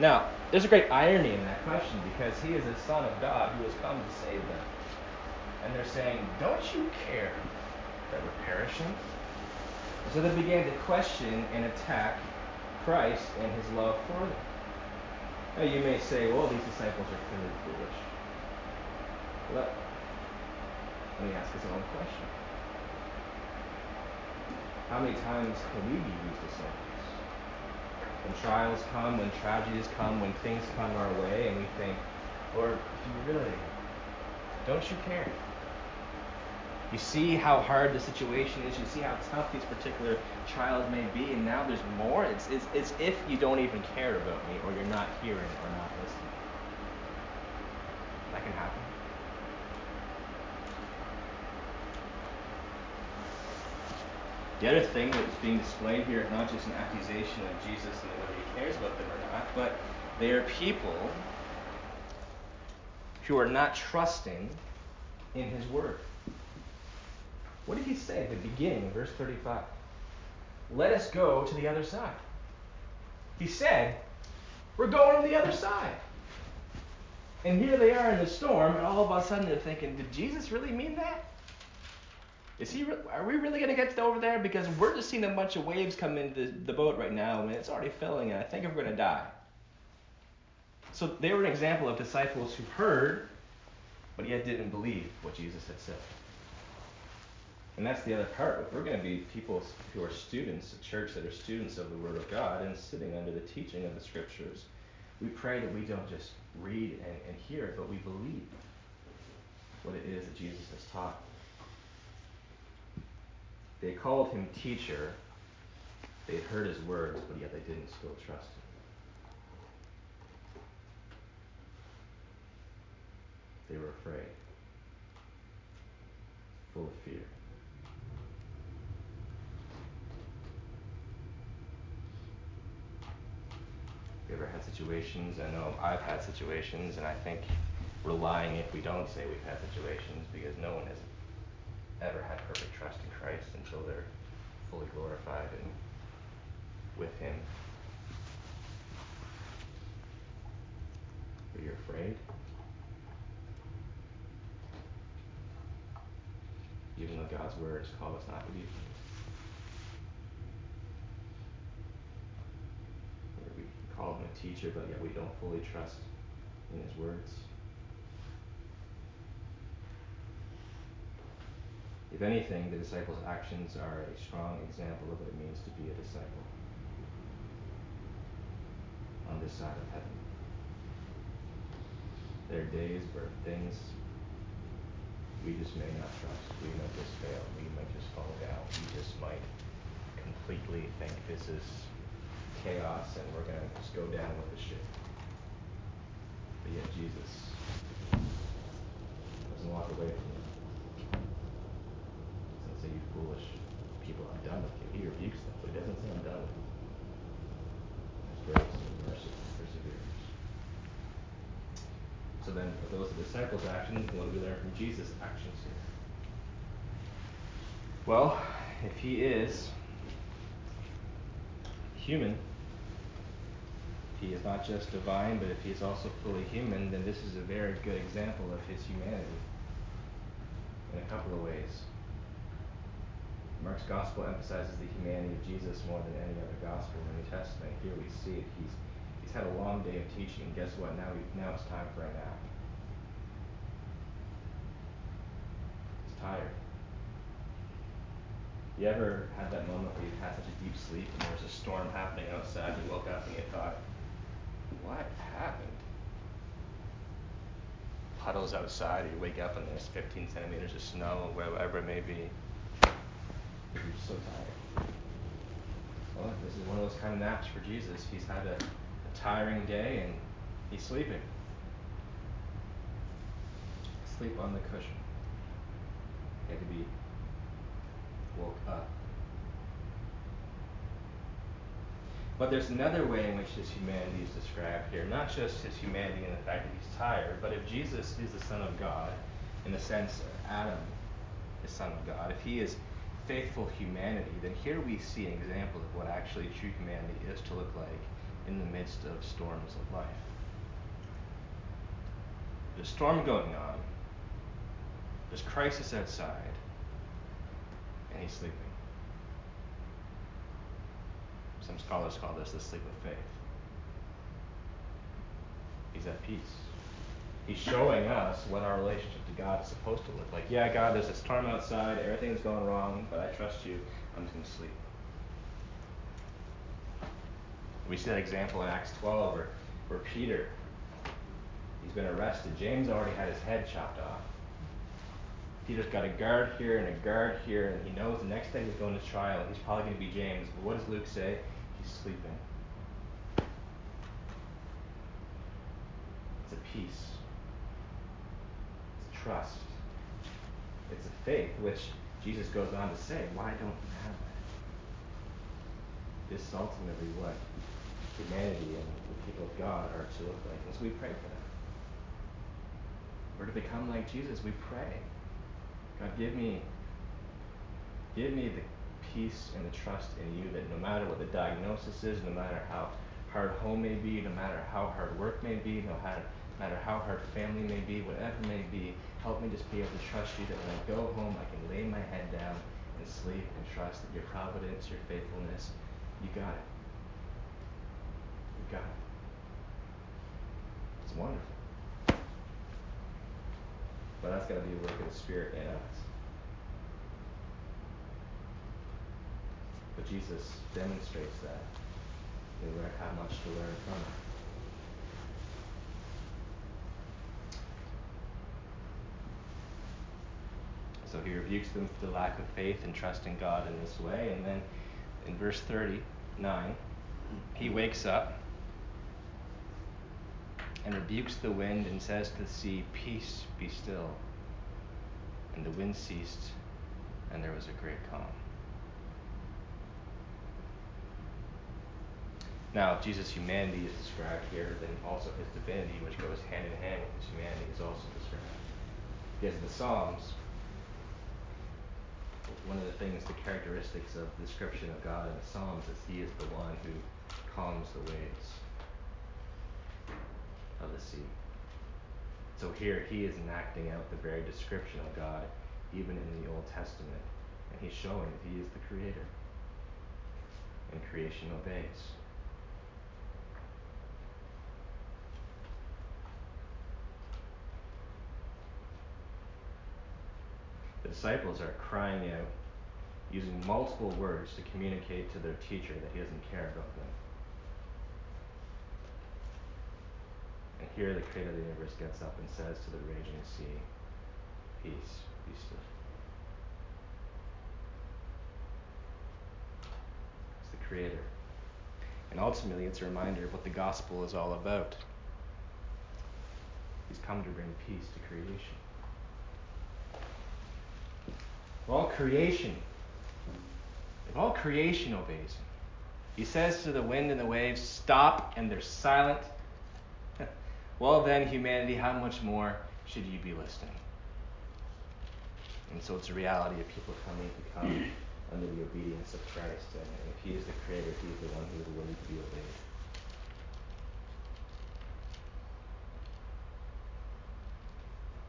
Now, there's a great irony in that question because he is the Son of God who has come to save them. And they're saying, Don't you care that we're perishing? And so they began to question and attack Christ and his love for them. Now you may say, well, these disciples are clearly foolish. Let, let me ask us a question. How many times can we be these disciples? When trials come, when tragedies come, when things come our way, and we think, Or do you really? Don't you care? You see how hard the situation is. You see how tough these particular trials may be, and now there's more. It's, it's, it's if you don't even care about me, or you're not hearing, or not listening. That can happen. The other thing that's being displayed here is not just an accusation of Jesus and whether he cares about them or not, but they are people who are not trusting in his word. What did he say at the beginning, of verse 35? Let us go to the other side. He said, We're going to the other side. And here they are in the storm, and all of a sudden they're thinking, Did Jesus really mean that? Is he? Re- are we really going to get over there? Because we're just seeing a bunch of waves come into the, the boat right now, and it's already filling, and I think we're going to die. So they were an example of disciples who heard, but yet didn't believe what Jesus had said. And that's the other part. If we're going to be people who are students, a church that are students of the Word of God and sitting under the teaching of the Scriptures, we pray that we don't just read and, and hear but we believe what it is that Jesus has taught. They called him teacher. They had heard his words, but yet they didn't still trust him. They were afraid, full of fear. You ever had situations? I know I've had situations, and I think we're lying if we don't say we've had situations because no one has ever had perfect trust in Christ until they're fully glorified and with Him. Are you afraid? Even though God's words call us not to be afraid. we call him a teacher, but yet we don't fully trust in his words. If anything, the disciples' actions are a strong example of what it means to be a disciple on this side of heaven. There are days where things we just may not trust. We might just fail. We might just fall down. We just might completely think this is chaos and we're going to just go down with the ship. But yet Jesus doesn't walk away from. He doesn't say, you foolish people, I'm done with you. He rebukes them, but he doesn't say, I'm done with you. There's grace and mercy. So then, those the disciples' actions, what do we learn from Jesus' actions here? Well, if he is human, he is not just divine, but if he is also fully human, then this is a very good example of his humanity in a couple of ways. Mark's gospel emphasizes the humanity of Jesus more than any other gospel in the New Testament. Here we see it. He's, he's had a long day of teaching, and guess what? Now, he, now it's time for a nap. He's tired. You ever had that moment where you had such a deep sleep and there was a storm happening outside, you woke up and you thought, what happened? Puddles outside, you wake up and there's 15 centimeters of snow, wherever it may be. You're so tired. Well, this is one of those kind of naps for Jesus. He's had a, a tiring day and he's sleeping. Sleep on the cushion had to be woke up. But there's another way in which his humanity is described here. Not just his humanity in the fact that he's tired, but if Jesus is the Son of God, in the sense Adam is Son of God, if he is faithful humanity, then here we see an example of what actually true humanity is to look like in the midst of storms of life. There's storm going on, there's crisis outside, and he's sleeping. Some scholars call this the sleep of faith. He's at peace. He's showing us what our relationship to God is supposed to look like. Yeah, God, there's a storm outside, everything's going wrong, but I trust you. I'm just going to sleep. We see that example in Acts 12 where, where Peter He's been arrested. James already had his head chopped off. Peter's got a guard here and a guard here, and he knows the next day he's going to trial. He's probably going to be James. But what does Luke say? He's sleeping. It's a peace. It's a trust. It's a faith, which Jesus goes on to say, why don't you have it? This is ultimately what humanity and the people of God are to look like. And so we pray for them. We're to become like Jesus. We pray. God, give me, give me the peace and the trust in you that no matter what the diagnosis is, no matter how hard home may be, no matter how hard work may be, no matter, matter how hard family may be, whatever may be, help me just be able to trust you that when I go home, I can lay my head down and sleep and trust that your providence, your faithfulness, you got it. You got it. It's wonderful. But that's got to be a work of the Spirit in us. But Jesus demonstrates that. We have much to learn from it. So he rebukes them for the lack of faith and trust in God in this way. And then in verse 39, he wakes up and rebukes the wind and says to the sea, Peace, be still. And the wind ceased, and there was a great calm. Now, if Jesus' humanity is described here, then also his divinity, which goes hand in hand with his humanity, is also described. Because in the Psalms, one of the things, the characteristics of the description of God in the Psalms is he is the one who calms the waves of the sea. So here he is enacting out the very description of God, even in the Old Testament. And he's showing that he is the creator. And creation obeys. The disciples are crying out, using multiple words to communicate to their teacher that he doesn't care about them. And here the creator of the universe gets up and says to the raging sea, Peace, be still. It's the creator. And ultimately, it's a reminder of what the gospel is all about. He's come to bring peace to creation. All creation, if all creation obeys him, he says to the wind and the waves, Stop, and they're silent. well, then, humanity, how much more should you be listening? And so it's a reality of people coming to come under the obedience of Christ. And if He is the Creator, He is the one who is willing to be obeyed.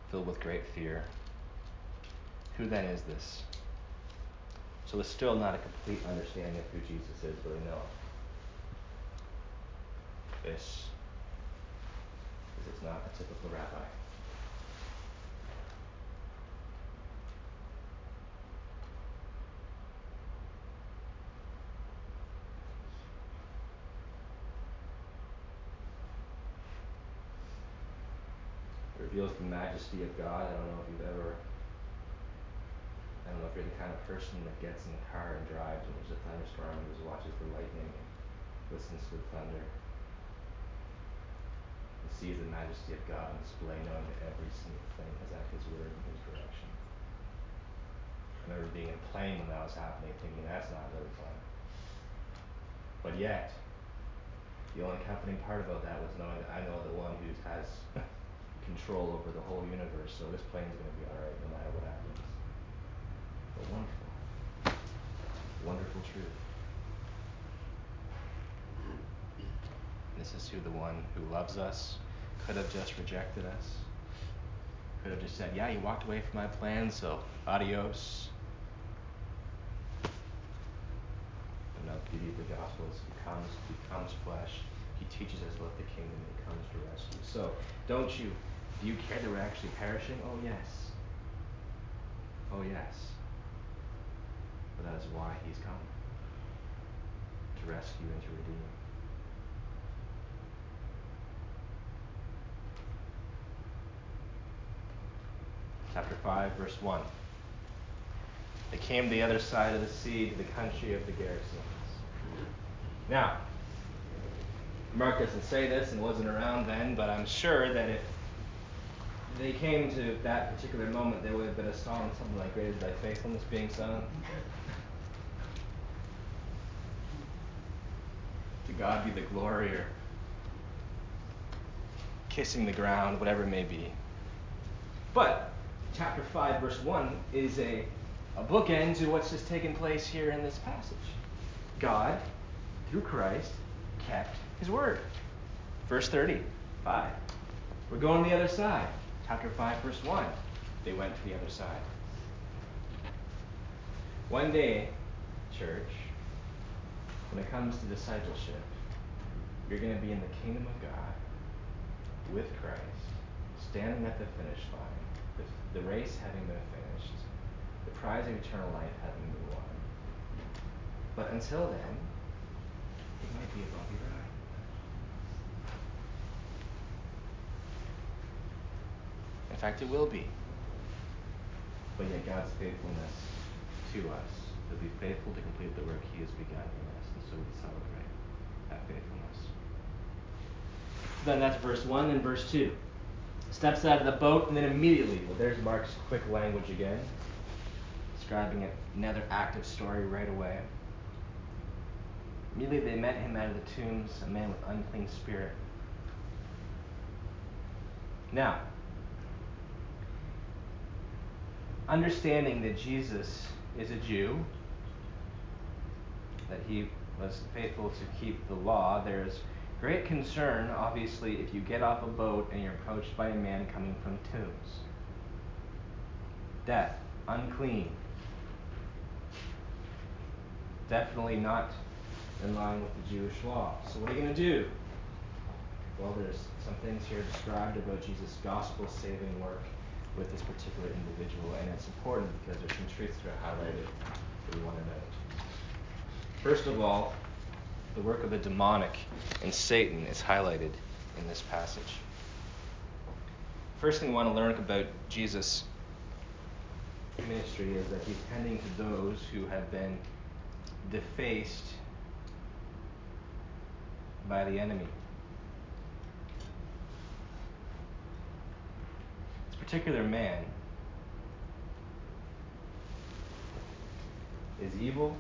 Filled with great fear, who then is this? So it's still not a complete understanding of who Jesus is, but I know this is it's not a typical rabbi. It reveals the majesty of God. I don't know if you've ever I don't know if you're the kind of person that gets in the car and drives when there's a thunderstorm and just watches the lightning and listens to the thunder and sees the majesty of God on display, knowing that every single thing is at His word and His direction. I remember being in a plane when that was happening, thinking that's not really fun. But yet, the only comforting part about that was knowing that I know the one who has control over the whole universe, so this plane's going to be alright no matter what happens but wonderful. Wonderful truth. This is who the one who loves us could have just rejected us. Could have just said, Yeah, you walked away from my plan, so adios. But no, the beauty of the gospel is he comes, he comes flesh. He teaches us about the kingdom and he comes to rescue. So don't you do you care that we're actually perishing? Oh yes. Oh yes. But that is why he's come to rescue and to redeem. Chapter 5, verse 1. They came to the other side of the sea to the country of the Gerasenes. Now, Mark doesn't say this and wasn't around then, but I'm sure that if they came to that particular moment, there would have been a song, something like Great is Thy Faithfulness being sung. To God be the glory, or kissing the ground, whatever it may be. But chapter 5, verse 1 is a, a bookend to what's just taken place here in this passage. God, through Christ, kept his word. Verse 35. We're going to the other side. Chapter 5, verse 1. They went to the other side. One day, church, when it comes to discipleship, you're going to be in the kingdom of God with Christ, standing at the finish line, the, the race having been finished, the prize of eternal life having been won. But until then, it might be a bumpy ride. In fact, it will be. But yet God's faithfulness to us, He'll be faithful to complete the work he has begun in us, so we celebrate that faithfulness. Then that's verse 1 then verse 2. Steps out of the boat, and then immediately, well, there's Mark's quick language again, describing another active story right away. Immediately they met him out of the tombs, a man with unclean spirit. Now, understanding that Jesus is a Jew, that he was faithful to keep the law, there is great concern, obviously, if you get off a boat and you're approached by a man coming from tombs. Death, unclean. Definitely not in line with the Jewish law. So, what are you going to do? Well, there's some things here described about Jesus' gospel saving work with this particular individual, and it's important because there's some truths that are highlighted that we want to note. First of all, the work of the demonic and Satan is highlighted in this passage. First thing we want to learn about Jesus' ministry is that he's tending to those who have been defaced by the enemy. This particular man is evil,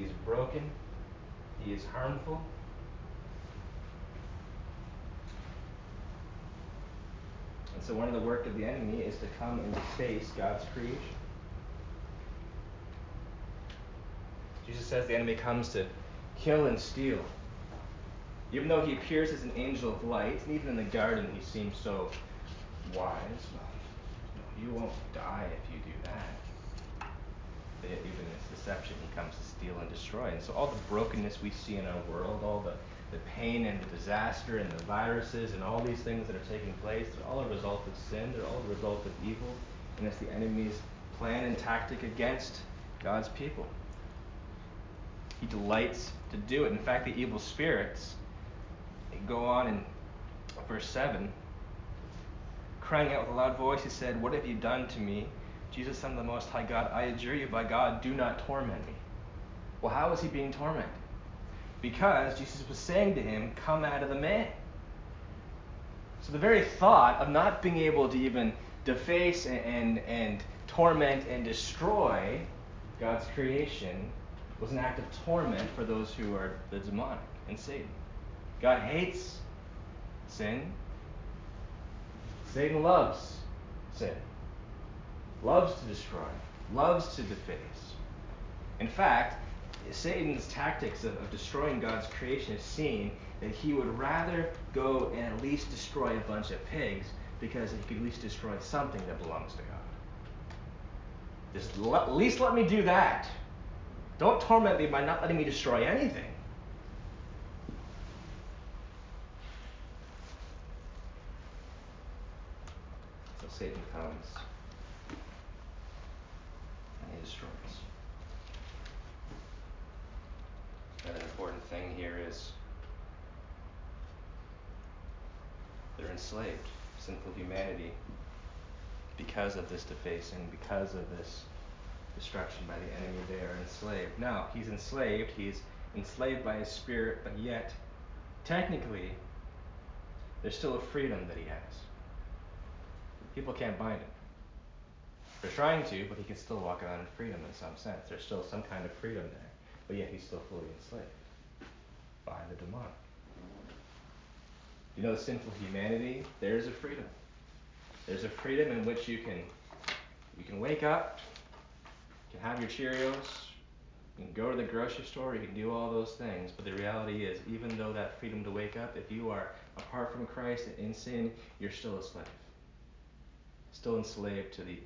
he's broken, he is harmful. And so, one of the work of the enemy is to come and deface God's creation. Jesus says the enemy comes to kill and steal. Even though he appears as an angel of light, and even in the garden he seems so wise, well, you won't die if you do that. Even in his deception, he comes to steal and destroy. And so, all the brokenness we see in our world, all the, the pain and the disaster and the viruses and all these things that are taking place, they're all a result of sin, they're all a result of evil, and it's the enemy's plan and tactic against God's people. He delights to do it. In fact, the evil spirits go on in verse 7 crying out with a loud voice, he said, What have you done to me? Jesus, Son of the Most High God, I adjure you by God, do not torment me. Well, how was he being tormented? Because Jesus was saying to him, Come out of the man. So the very thought of not being able to even deface and, and, and torment and destroy God's creation was an act of torment for those who are the demonic and Satan. God hates sin. Satan loves sin, loves to destroy, loves to deface. In fact, Satan's tactics of, of destroying God's creation is seen that he would rather go and at least destroy a bunch of pigs because he could at least destroy something that belongs to God. Just at least let me do that. Don't torment me by not letting me destroy anything. So Satan comes and he destroys. And an important thing here is they're enslaved. Sinful humanity because of this defacing, because of this destruction by the enemy, they are enslaved. Now, he's enslaved, he's enslaved by his spirit, but yet, technically, there's still a freedom that he has. People can't bind him. They're trying to, but he can still walk around in freedom in some sense. There's still some kind of freedom there, but yet he's still fully enslaved by the demonic. You know the sinful humanity? There's a freedom. There's a freedom in which you can you can wake up, you can have your Cheerios, you can go to the grocery store, you can do all those things. But the reality is, even though that freedom to wake up, if you are apart from Christ and in sin, you're still a slave. Still enslaved to the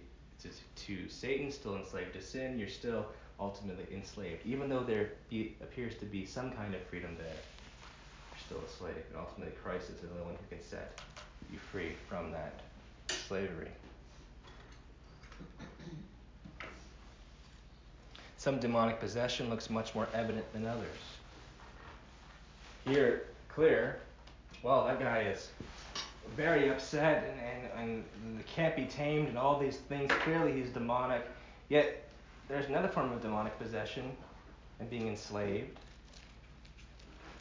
to, to Satan, still enslaved to sin, you're still ultimately enslaved. Even though there be, appears to be some kind of freedom there, you're still a slave. And ultimately, Christ is the only one who can set you free from that slavery. Some demonic possession looks much more evident than others. Here, clear, well, that guy is very upset and, and, and can't be tamed and all these things. Clearly, he's demonic. Yet, there's another form of demonic possession and being enslaved,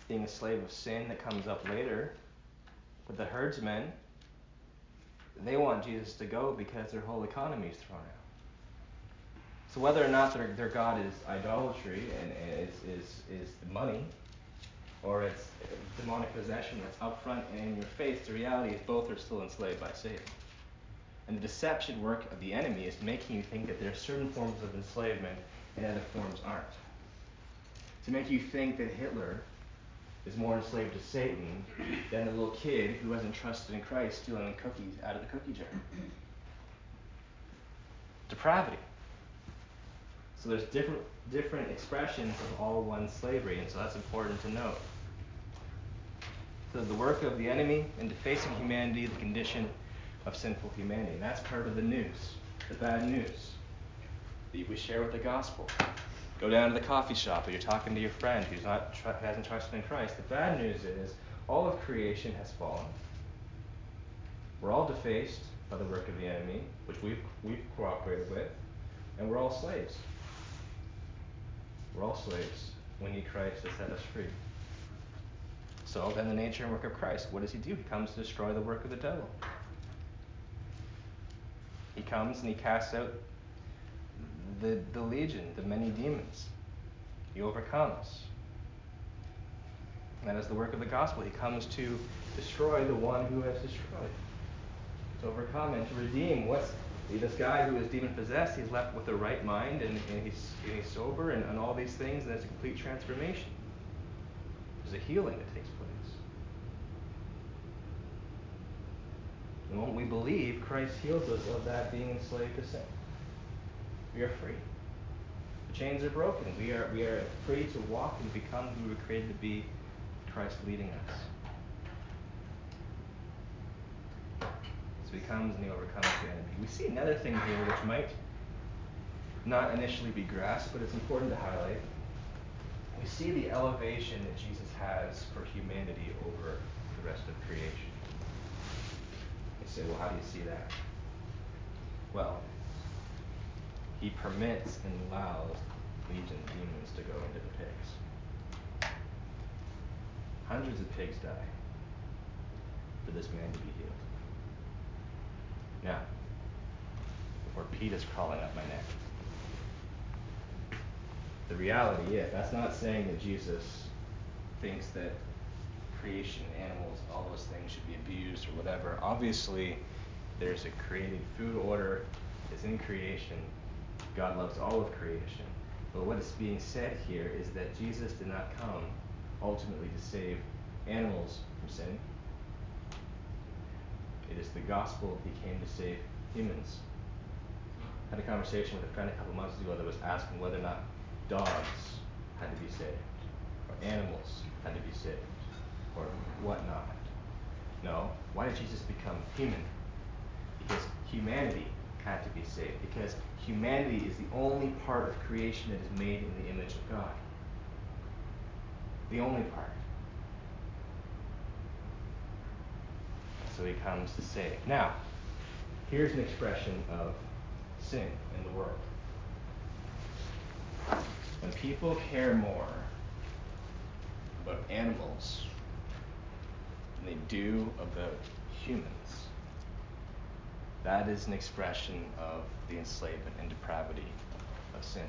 being a slave of sin that comes up later. But the herdsmen, they want Jesus to go because their whole economy is thrown out. So whether or not their, their God is idolatry and, is, is, is the money, or it's demonic possession that's up front and in your face, the reality is both are still enslaved by Satan. And the deception work of the enemy is making you think that there are certain forms of enslavement and other forms aren't. To make you think that Hitler is more enslaved to Satan than the little kid who hasn't trusted in Christ stealing cookies out of the cookie jar. Depravity. So there's different different expressions of all one slavery, and so that's important to note. So the work of the enemy in defacing humanity, the condition of sinful humanity. And that's part of the news, the bad news that we share with the gospel. Go down to the coffee shop, or you're talking to your friend who's not tr- hasn't trusted in Christ. The bad news is all of creation has fallen. We're all defaced by the work of the enemy, which we've we've cooperated with, and we're all slaves. We're all slaves. We need Christ to set us free. So then the nature and work of Christ, what does he do? He comes to destroy the work of the devil. He comes and he casts out the, the legion, the many demons. He overcomes. And that is the work of the gospel. He comes to destroy the one who has destroyed. To overcome and to redeem what's this guy who is demon possessed, he's left with the right mind and, and, he's, and he's sober and, and all these things, and there's a complete transformation. There's a healing that takes place. The we believe, Christ heals us of that being enslaved to sin. We are free. The chains are broken. We are, we are free to walk and become who we were created to be, Christ leading us. So he comes and he overcomes the enemy. We see another thing here which might not initially be grasped, but it's important to highlight. We see the elevation that Jesus has for humanity over the rest of creation. Say, well, how do you see that? Well, he permits and allows legion demons to go into the pigs. Hundreds of pigs die for this man to be healed. Now, or Pete is crawling up my neck. The reality is, that's not saying that Jesus thinks that creation, animals, all those things should be abused or whatever. Obviously, there's a created food order, it's in creation. God loves all of creation. But what is being said here is that Jesus did not come ultimately to save animals from sin. It is the gospel he came to save humans. I had a conversation with a friend a couple months ago that was asking whether or not dogs had to be saved, or animals had to be saved, or whatnot. No. Why did Jesus become human? Because humanity had to be saved. Because humanity is the only part of creation that is made in the image of God. The only part. So he comes to save. Now, Here's an expression of sin in the world. When people care more about animals than they do about humans, that is an expression of the enslavement and depravity of sin.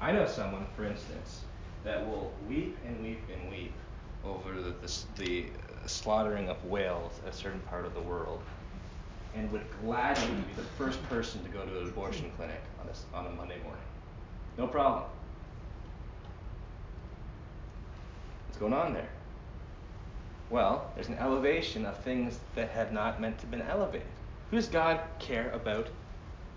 I know someone, for instance, that will weep and weep and weep over the, the, the uh, slaughtering of whales in a certain part of the world and would gladly be the first person to go to an abortion clinic on a, on a Monday morning. No problem. What's going on there? Well, there's an elevation of things that have not meant to been elevated. Who does God care about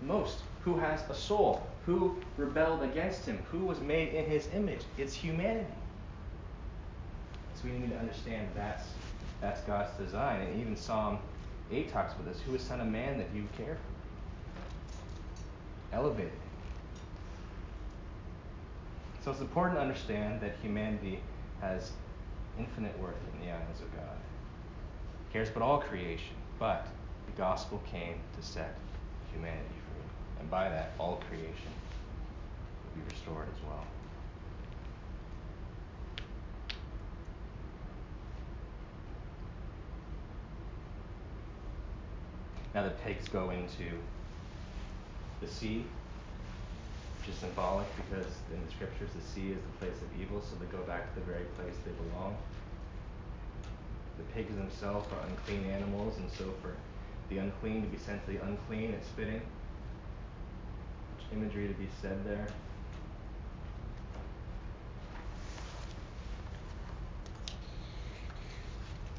most? Who has a soul? Who rebelled against him? Who was made in his image? It's humanity. So we need to understand that's that's God's design. And even Psalm 8 talks about this. Who is son of man that you care for? Elevated. So it's important to understand that humanity has infinite worth in the eyes of God. He cares about all creation, but the gospel came to set humanity free. And by that, all creation will be restored as well. Now the pigs go into the sea, is symbolic because in the scriptures the sea is the place of evil, so they go back to the very place they belong. The pigs themselves are unclean animals, and so for the unclean to be sent to the unclean, it's fitting. Imagery to be said there.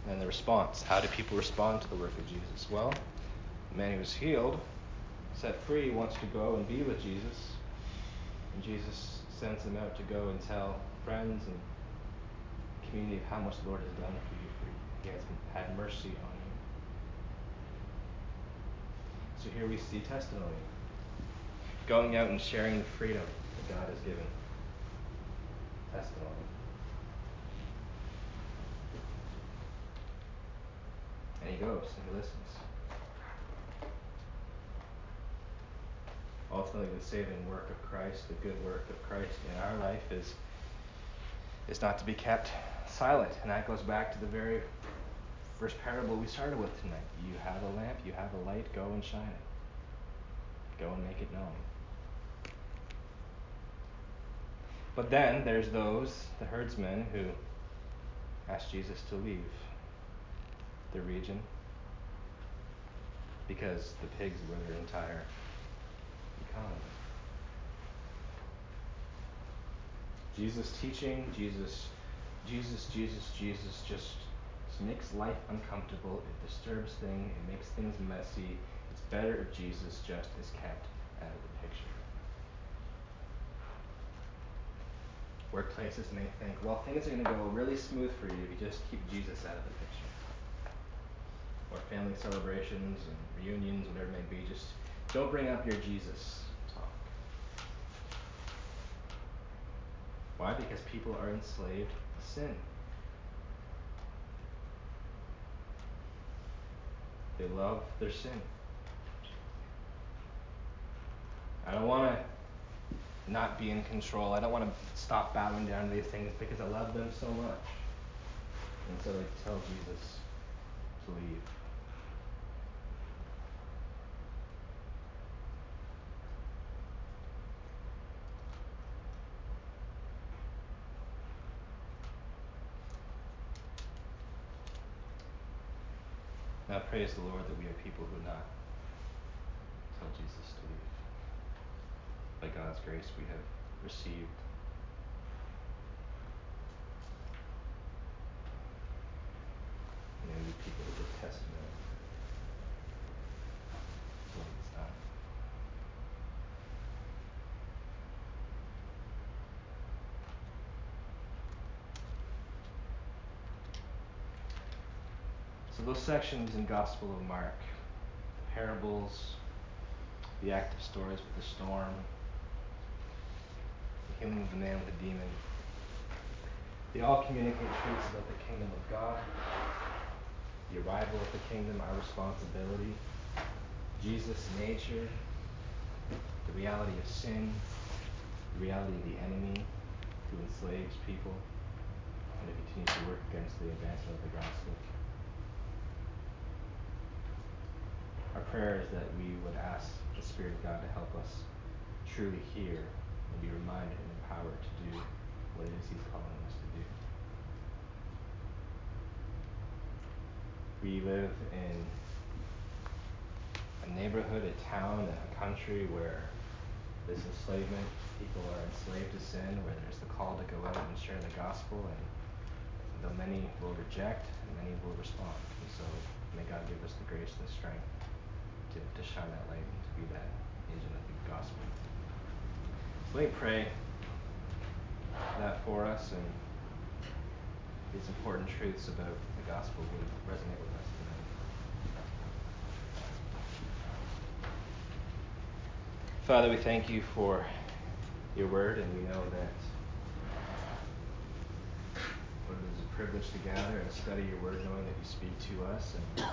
And the response. How do people respond to the work of Jesus? Well, the man who was healed, set free, wants to go and be with Jesus. And Jesus sends him out to go and tell friends and community of how much the Lord has done for you, for he has had mercy on you. So here we see testimony. Going out and sharing the freedom that God has given. Testimony. And he goes and he listens. Ultimately the saving work of Christ, the good work of Christ in our life is is not to be kept silent. And that goes back to the very first parable we started with tonight. You have a lamp, you have a light, go and shine it. Go and make it known. But then there's those, the herdsmen, who ask Jesus to leave the region because the pigs were their entire. Jesus teaching, Jesus, Jesus, Jesus, Jesus just makes life uncomfortable. It disturbs things. It makes things messy. It's better if Jesus just is kept out of the picture. Workplaces may think, well, things are going to go really smooth for you if you just keep Jesus out of the picture. Or family celebrations and reunions, whatever it may be, just don't bring up your Jesus. Talk. Why? Because people are enslaved to sin. They love their sin. I don't want to not be in control. I don't want to stop bowing down to these things because I love them so much. And so they tell Jesus to leave. Now praise the Lord that we are people who not tell Jesus to leave. By God's grace we have received and we people who give testimony to what he's done. So those sections in Gospel of Mark, the parables, the active stories with the storm, the healing of the man with the demon, they all communicate truths about the kingdom of God, the arrival of the kingdom, our responsibility, Jesus' nature, the reality of sin, the reality of the enemy who enslaves people and continues to work against the advancement of the gospel. Our prayer is that we would ask the Spirit of God to help us truly hear and be reminded and empowered to do what it is He's calling us to do. We live in a neighborhood, a town, a country where there's enslavement, people are enslaved to sin, where there's the call to go out and share the gospel, and though many will reject, many will respond. And so may God give us the grace and the strength to, to shine that light to be that agent of the gospel. So let me pray that for us and these important truths about the gospel would resonate with us tonight. Father, we thank you for your word, and we know that Lord, it is a privilege to gather and study your word, knowing that you speak to us. And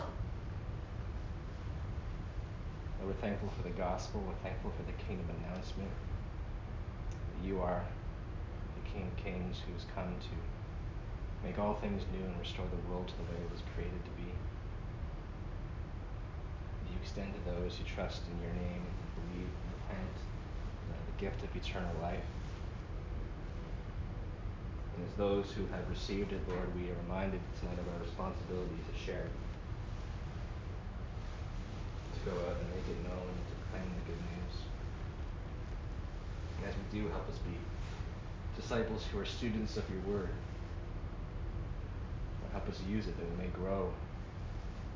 Lord, we're thankful for the gospel. We're thankful for the kingdom announcement. You are the King of Kings who's come to Make all things new and restore the world to the way it was created to be. You extend to those who trust in your name, and believe, and repent, the gift of eternal life. And as those who have received it, Lord, we are reminded tonight of our responsibility to share, to go out and make it known, to proclaim the good news. As we do, help us be disciples who are students of your word Help us use it that we may grow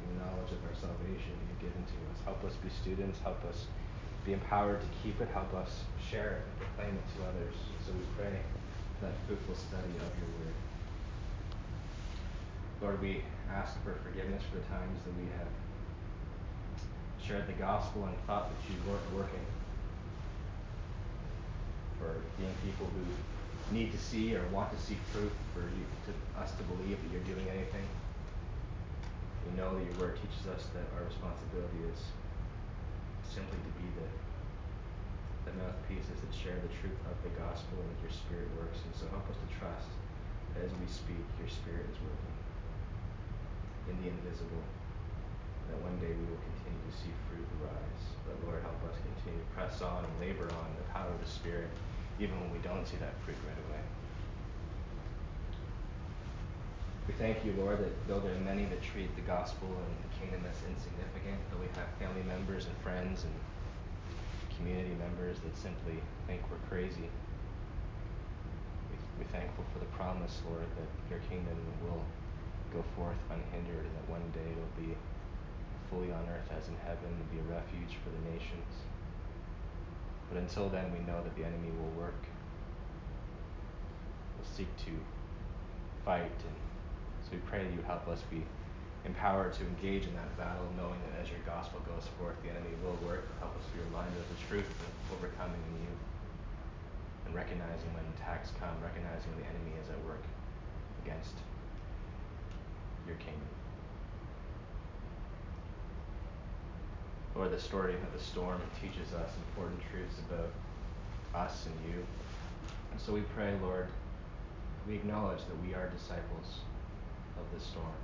in knowledge of our salvation you've given to us. Help us be students. Help us be empowered to keep it. Help us share it and proclaim it to others. So we pray that fruitful study of your word. Lord, we ask for forgiveness for the times that we have shared the gospel and thought that you weren't working. For being people who need to see or want to see proof for you to us to believe that you're doing anything. We know that your word teaches us that our responsibility is simply to be the the mouthpieces that share the truth of the gospel and that your spirit works. And so help us to trust that as we speak, your spirit is working in the invisible. That one day we will continue to see fruit arise. But Lord, help us continue to press on and labor on the power of the Spirit even when we don't see that fruit right away. We thank you, Lord, that though there are many that treat the gospel and the kingdom as insignificant, though we have family members and friends and community members that simply think we're crazy, we, are thankful for the promise, Lord, that your kingdom will go forth unhindered and that one day it'll be fully on earth as in heaven and be a refuge for the nations. But until then, we know that the enemy will work, will seek to fight. And so we pray that you help us be empowered to engage in that battle, knowing that as your gospel goes forth, the enemy will work. Help us be reminded of the truth of overcoming in you and recognizing when attacks come, recognizing when the enemy is at work against your kingdom. Or the story of the storm teaches us important truths about us and you. And so we pray, Lord, we acknowledge that we are disciples of the storm.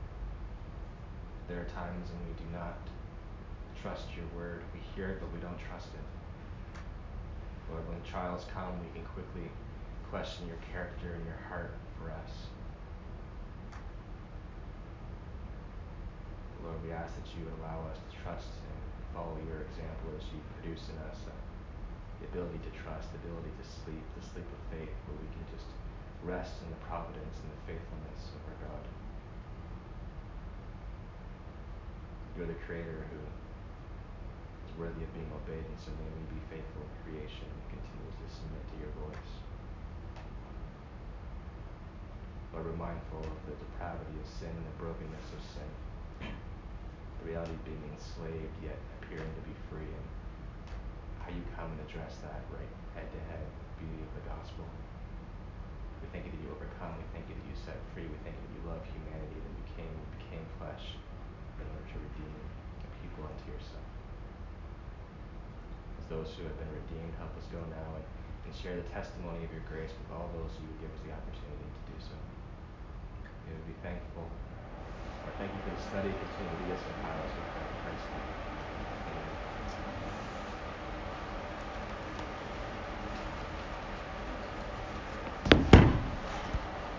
There are times when we do not trust your word. We hear it, but we don't trust it. Lord, when trials come, we can quickly question your character and your heart for us. Lord, we ask that you allow us to trust follow your example as you produce in us uh, the ability to trust, the ability to sleep, the sleep of faith, where we can just rest in the providence and the faithfulness of our God. You're the creator who is worthy of being obeyed, and so may we be faithful in creation and to submit to your voice. Lord, we're mindful of the depravity of sin and the brokenness of sin the reality of being enslaved yet appearing to be free and how you come and address that right head to head beauty of the gospel. We thank you that you overcome. We thank you that you set free. We thank you that you love humanity, that you came, became flesh in order to redeem a people unto yourself. As those who have been redeemed. Help us go now and, and share the testimony of your grace with all those who would give us the opportunity to do so. We would be thankful. Or thank you for the study. Continue to lead us and power us with Christ.